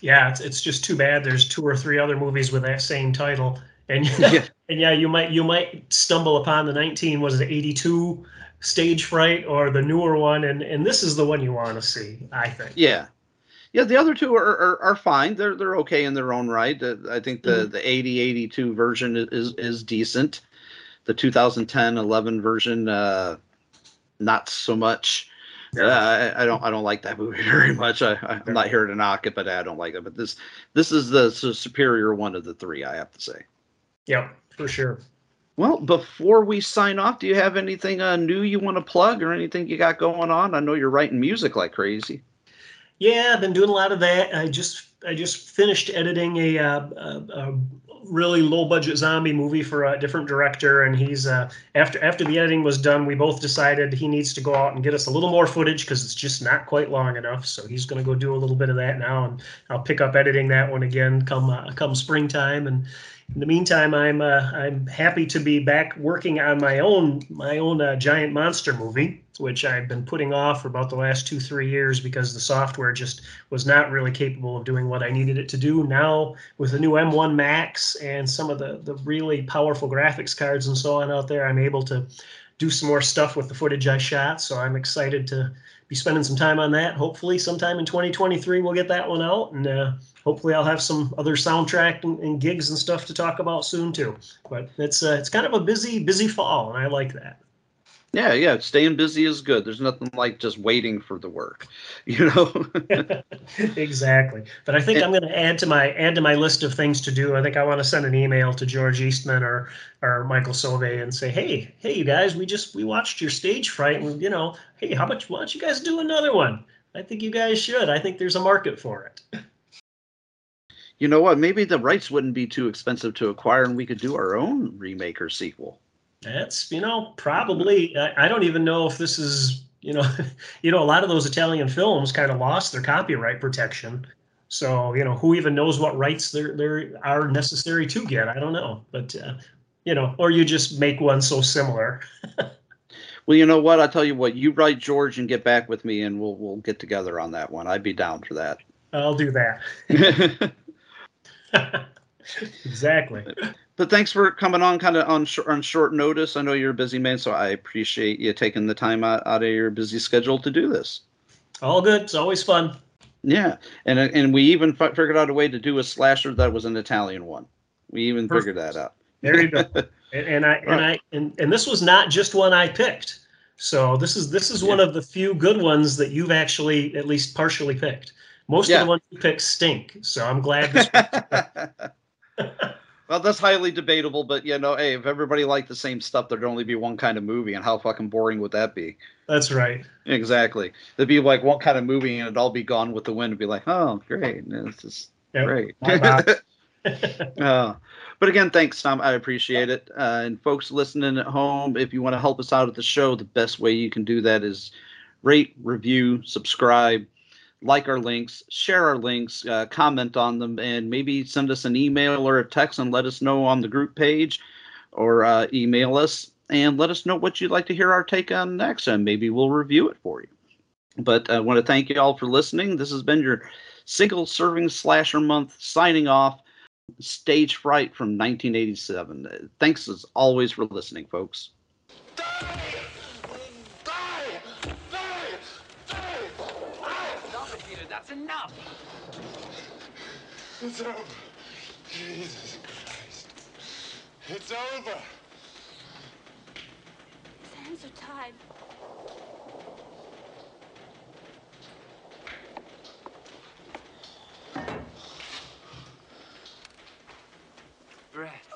Yeah, it's, it's just too bad. There's two or three other movies with that same title, and Yeah. and yeah, you might you might stumble upon the 19 was it 82 stage fright or the newer one, and and this is the one you want to see. I think. Yeah, yeah. The other two are, are, are fine. They're they're okay in their own right. Uh, I think the the 80 82 version is is, decent. The 2010 11 version, uh, not so much. Uh, I, I don't I don't like that movie very much. I, I'm not here to knock it, but I don't like it. But this this is the superior one of the three. I have to say. Yep, for sure. Well, before we sign off, do you have anything uh, new you want to plug or anything you got going on? I know you're writing music like crazy. Yeah, I've been doing a lot of that. I just I just finished editing a, uh, a, a really low budget zombie movie for a different director, and he's uh, after after the editing was done, we both decided he needs to go out and get us a little more footage because it's just not quite long enough. So he's going to go do a little bit of that now, and I'll pick up editing that one again come uh, come springtime and in the meantime, I'm uh, I'm happy to be back working on my own my own uh, giant monster movie, which I've been putting off for about the last two three years because the software just was not really capable of doing what I needed it to do. Now with the new M1 Max and some of the the really powerful graphics cards and so on out there, I'm able to do some more stuff with the footage I shot. So I'm excited to be spending some time on that. Hopefully, sometime in 2023, we'll get that one out, and uh, hopefully, I'll have some other soundtrack and, and, gigs and stuff to talk about soon too. But it's uh, it's kind of a busy, busy fall, and I like that. Yeah, yeah, staying busy is good. There's nothing like just waiting for the work, you know. exactly. But I think and, I'm going to add to my add to my list of things to do. I think I want to send an email to George Eastman or or Michael Soavi and say, "Hey, hey, you guys, we just we watched your stage fright, and you know, hey, how much? Why don't you guys do another one? I think you guys should. I think there's a market for it." You know what? Maybe the rights wouldn't be too expensive to acquire, and we could do our own remake or sequel. That's you know probably I, I don't even know if this is you know you know a lot of those Italian films kind of lost their copyright protection. So you know who even knows what rights there there are necessary to get? I don't know, but uh, you know, or you just make one so similar. well, you know what? I'll tell you what, you write George and get back with me, and we'll we'll get together on that one. I'd be down for that. I'll do that. exactly but thanks for coming on kind of on, sh- on short notice. I know you're a busy man, so I appreciate you taking the time out, out of your busy schedule to do this. All good. It's always fun. Yeah, and uh, and we even f- figured out a way to do a slasher that was an Italian one. We even Perfect. figured that out. There you go. and, and, I and right. I and, and this was not just one I picked. So this is this is yeah. one of the few good ones that you've actually at least partially picked. Most yeah. of the ones you pick stink. So I'm glad this. Well, that's highly debatable, but you know, hey, if everybody liked the same stuff, there'd only be one kind of movie, and how fucking boring would that be? That's right. Exactly. There'd be like one kind of movie, and it'd all be gone with the wind. It'd be like, oh, great, this is yep. great. uh, but again, thanks, Tom. I appreciate it. Uh, and folks listening at home, if you want to help us out at the show, the best way you can do that is rate, review, subscribe like our links, share our links, uh, comment on them, and maybe send us an email or a text and let us know on the group page or uh, email us and let us know what you'd like to hear our take on next, and maybe we'll review it for you. But I want to thank you all for listening. This has been your single serving slasher month signing off. Stage Fright from 1987. Thanks as always for listening, folks. That's enough. It's over. Jesus Christ. It's over. His hands are tied. Breath.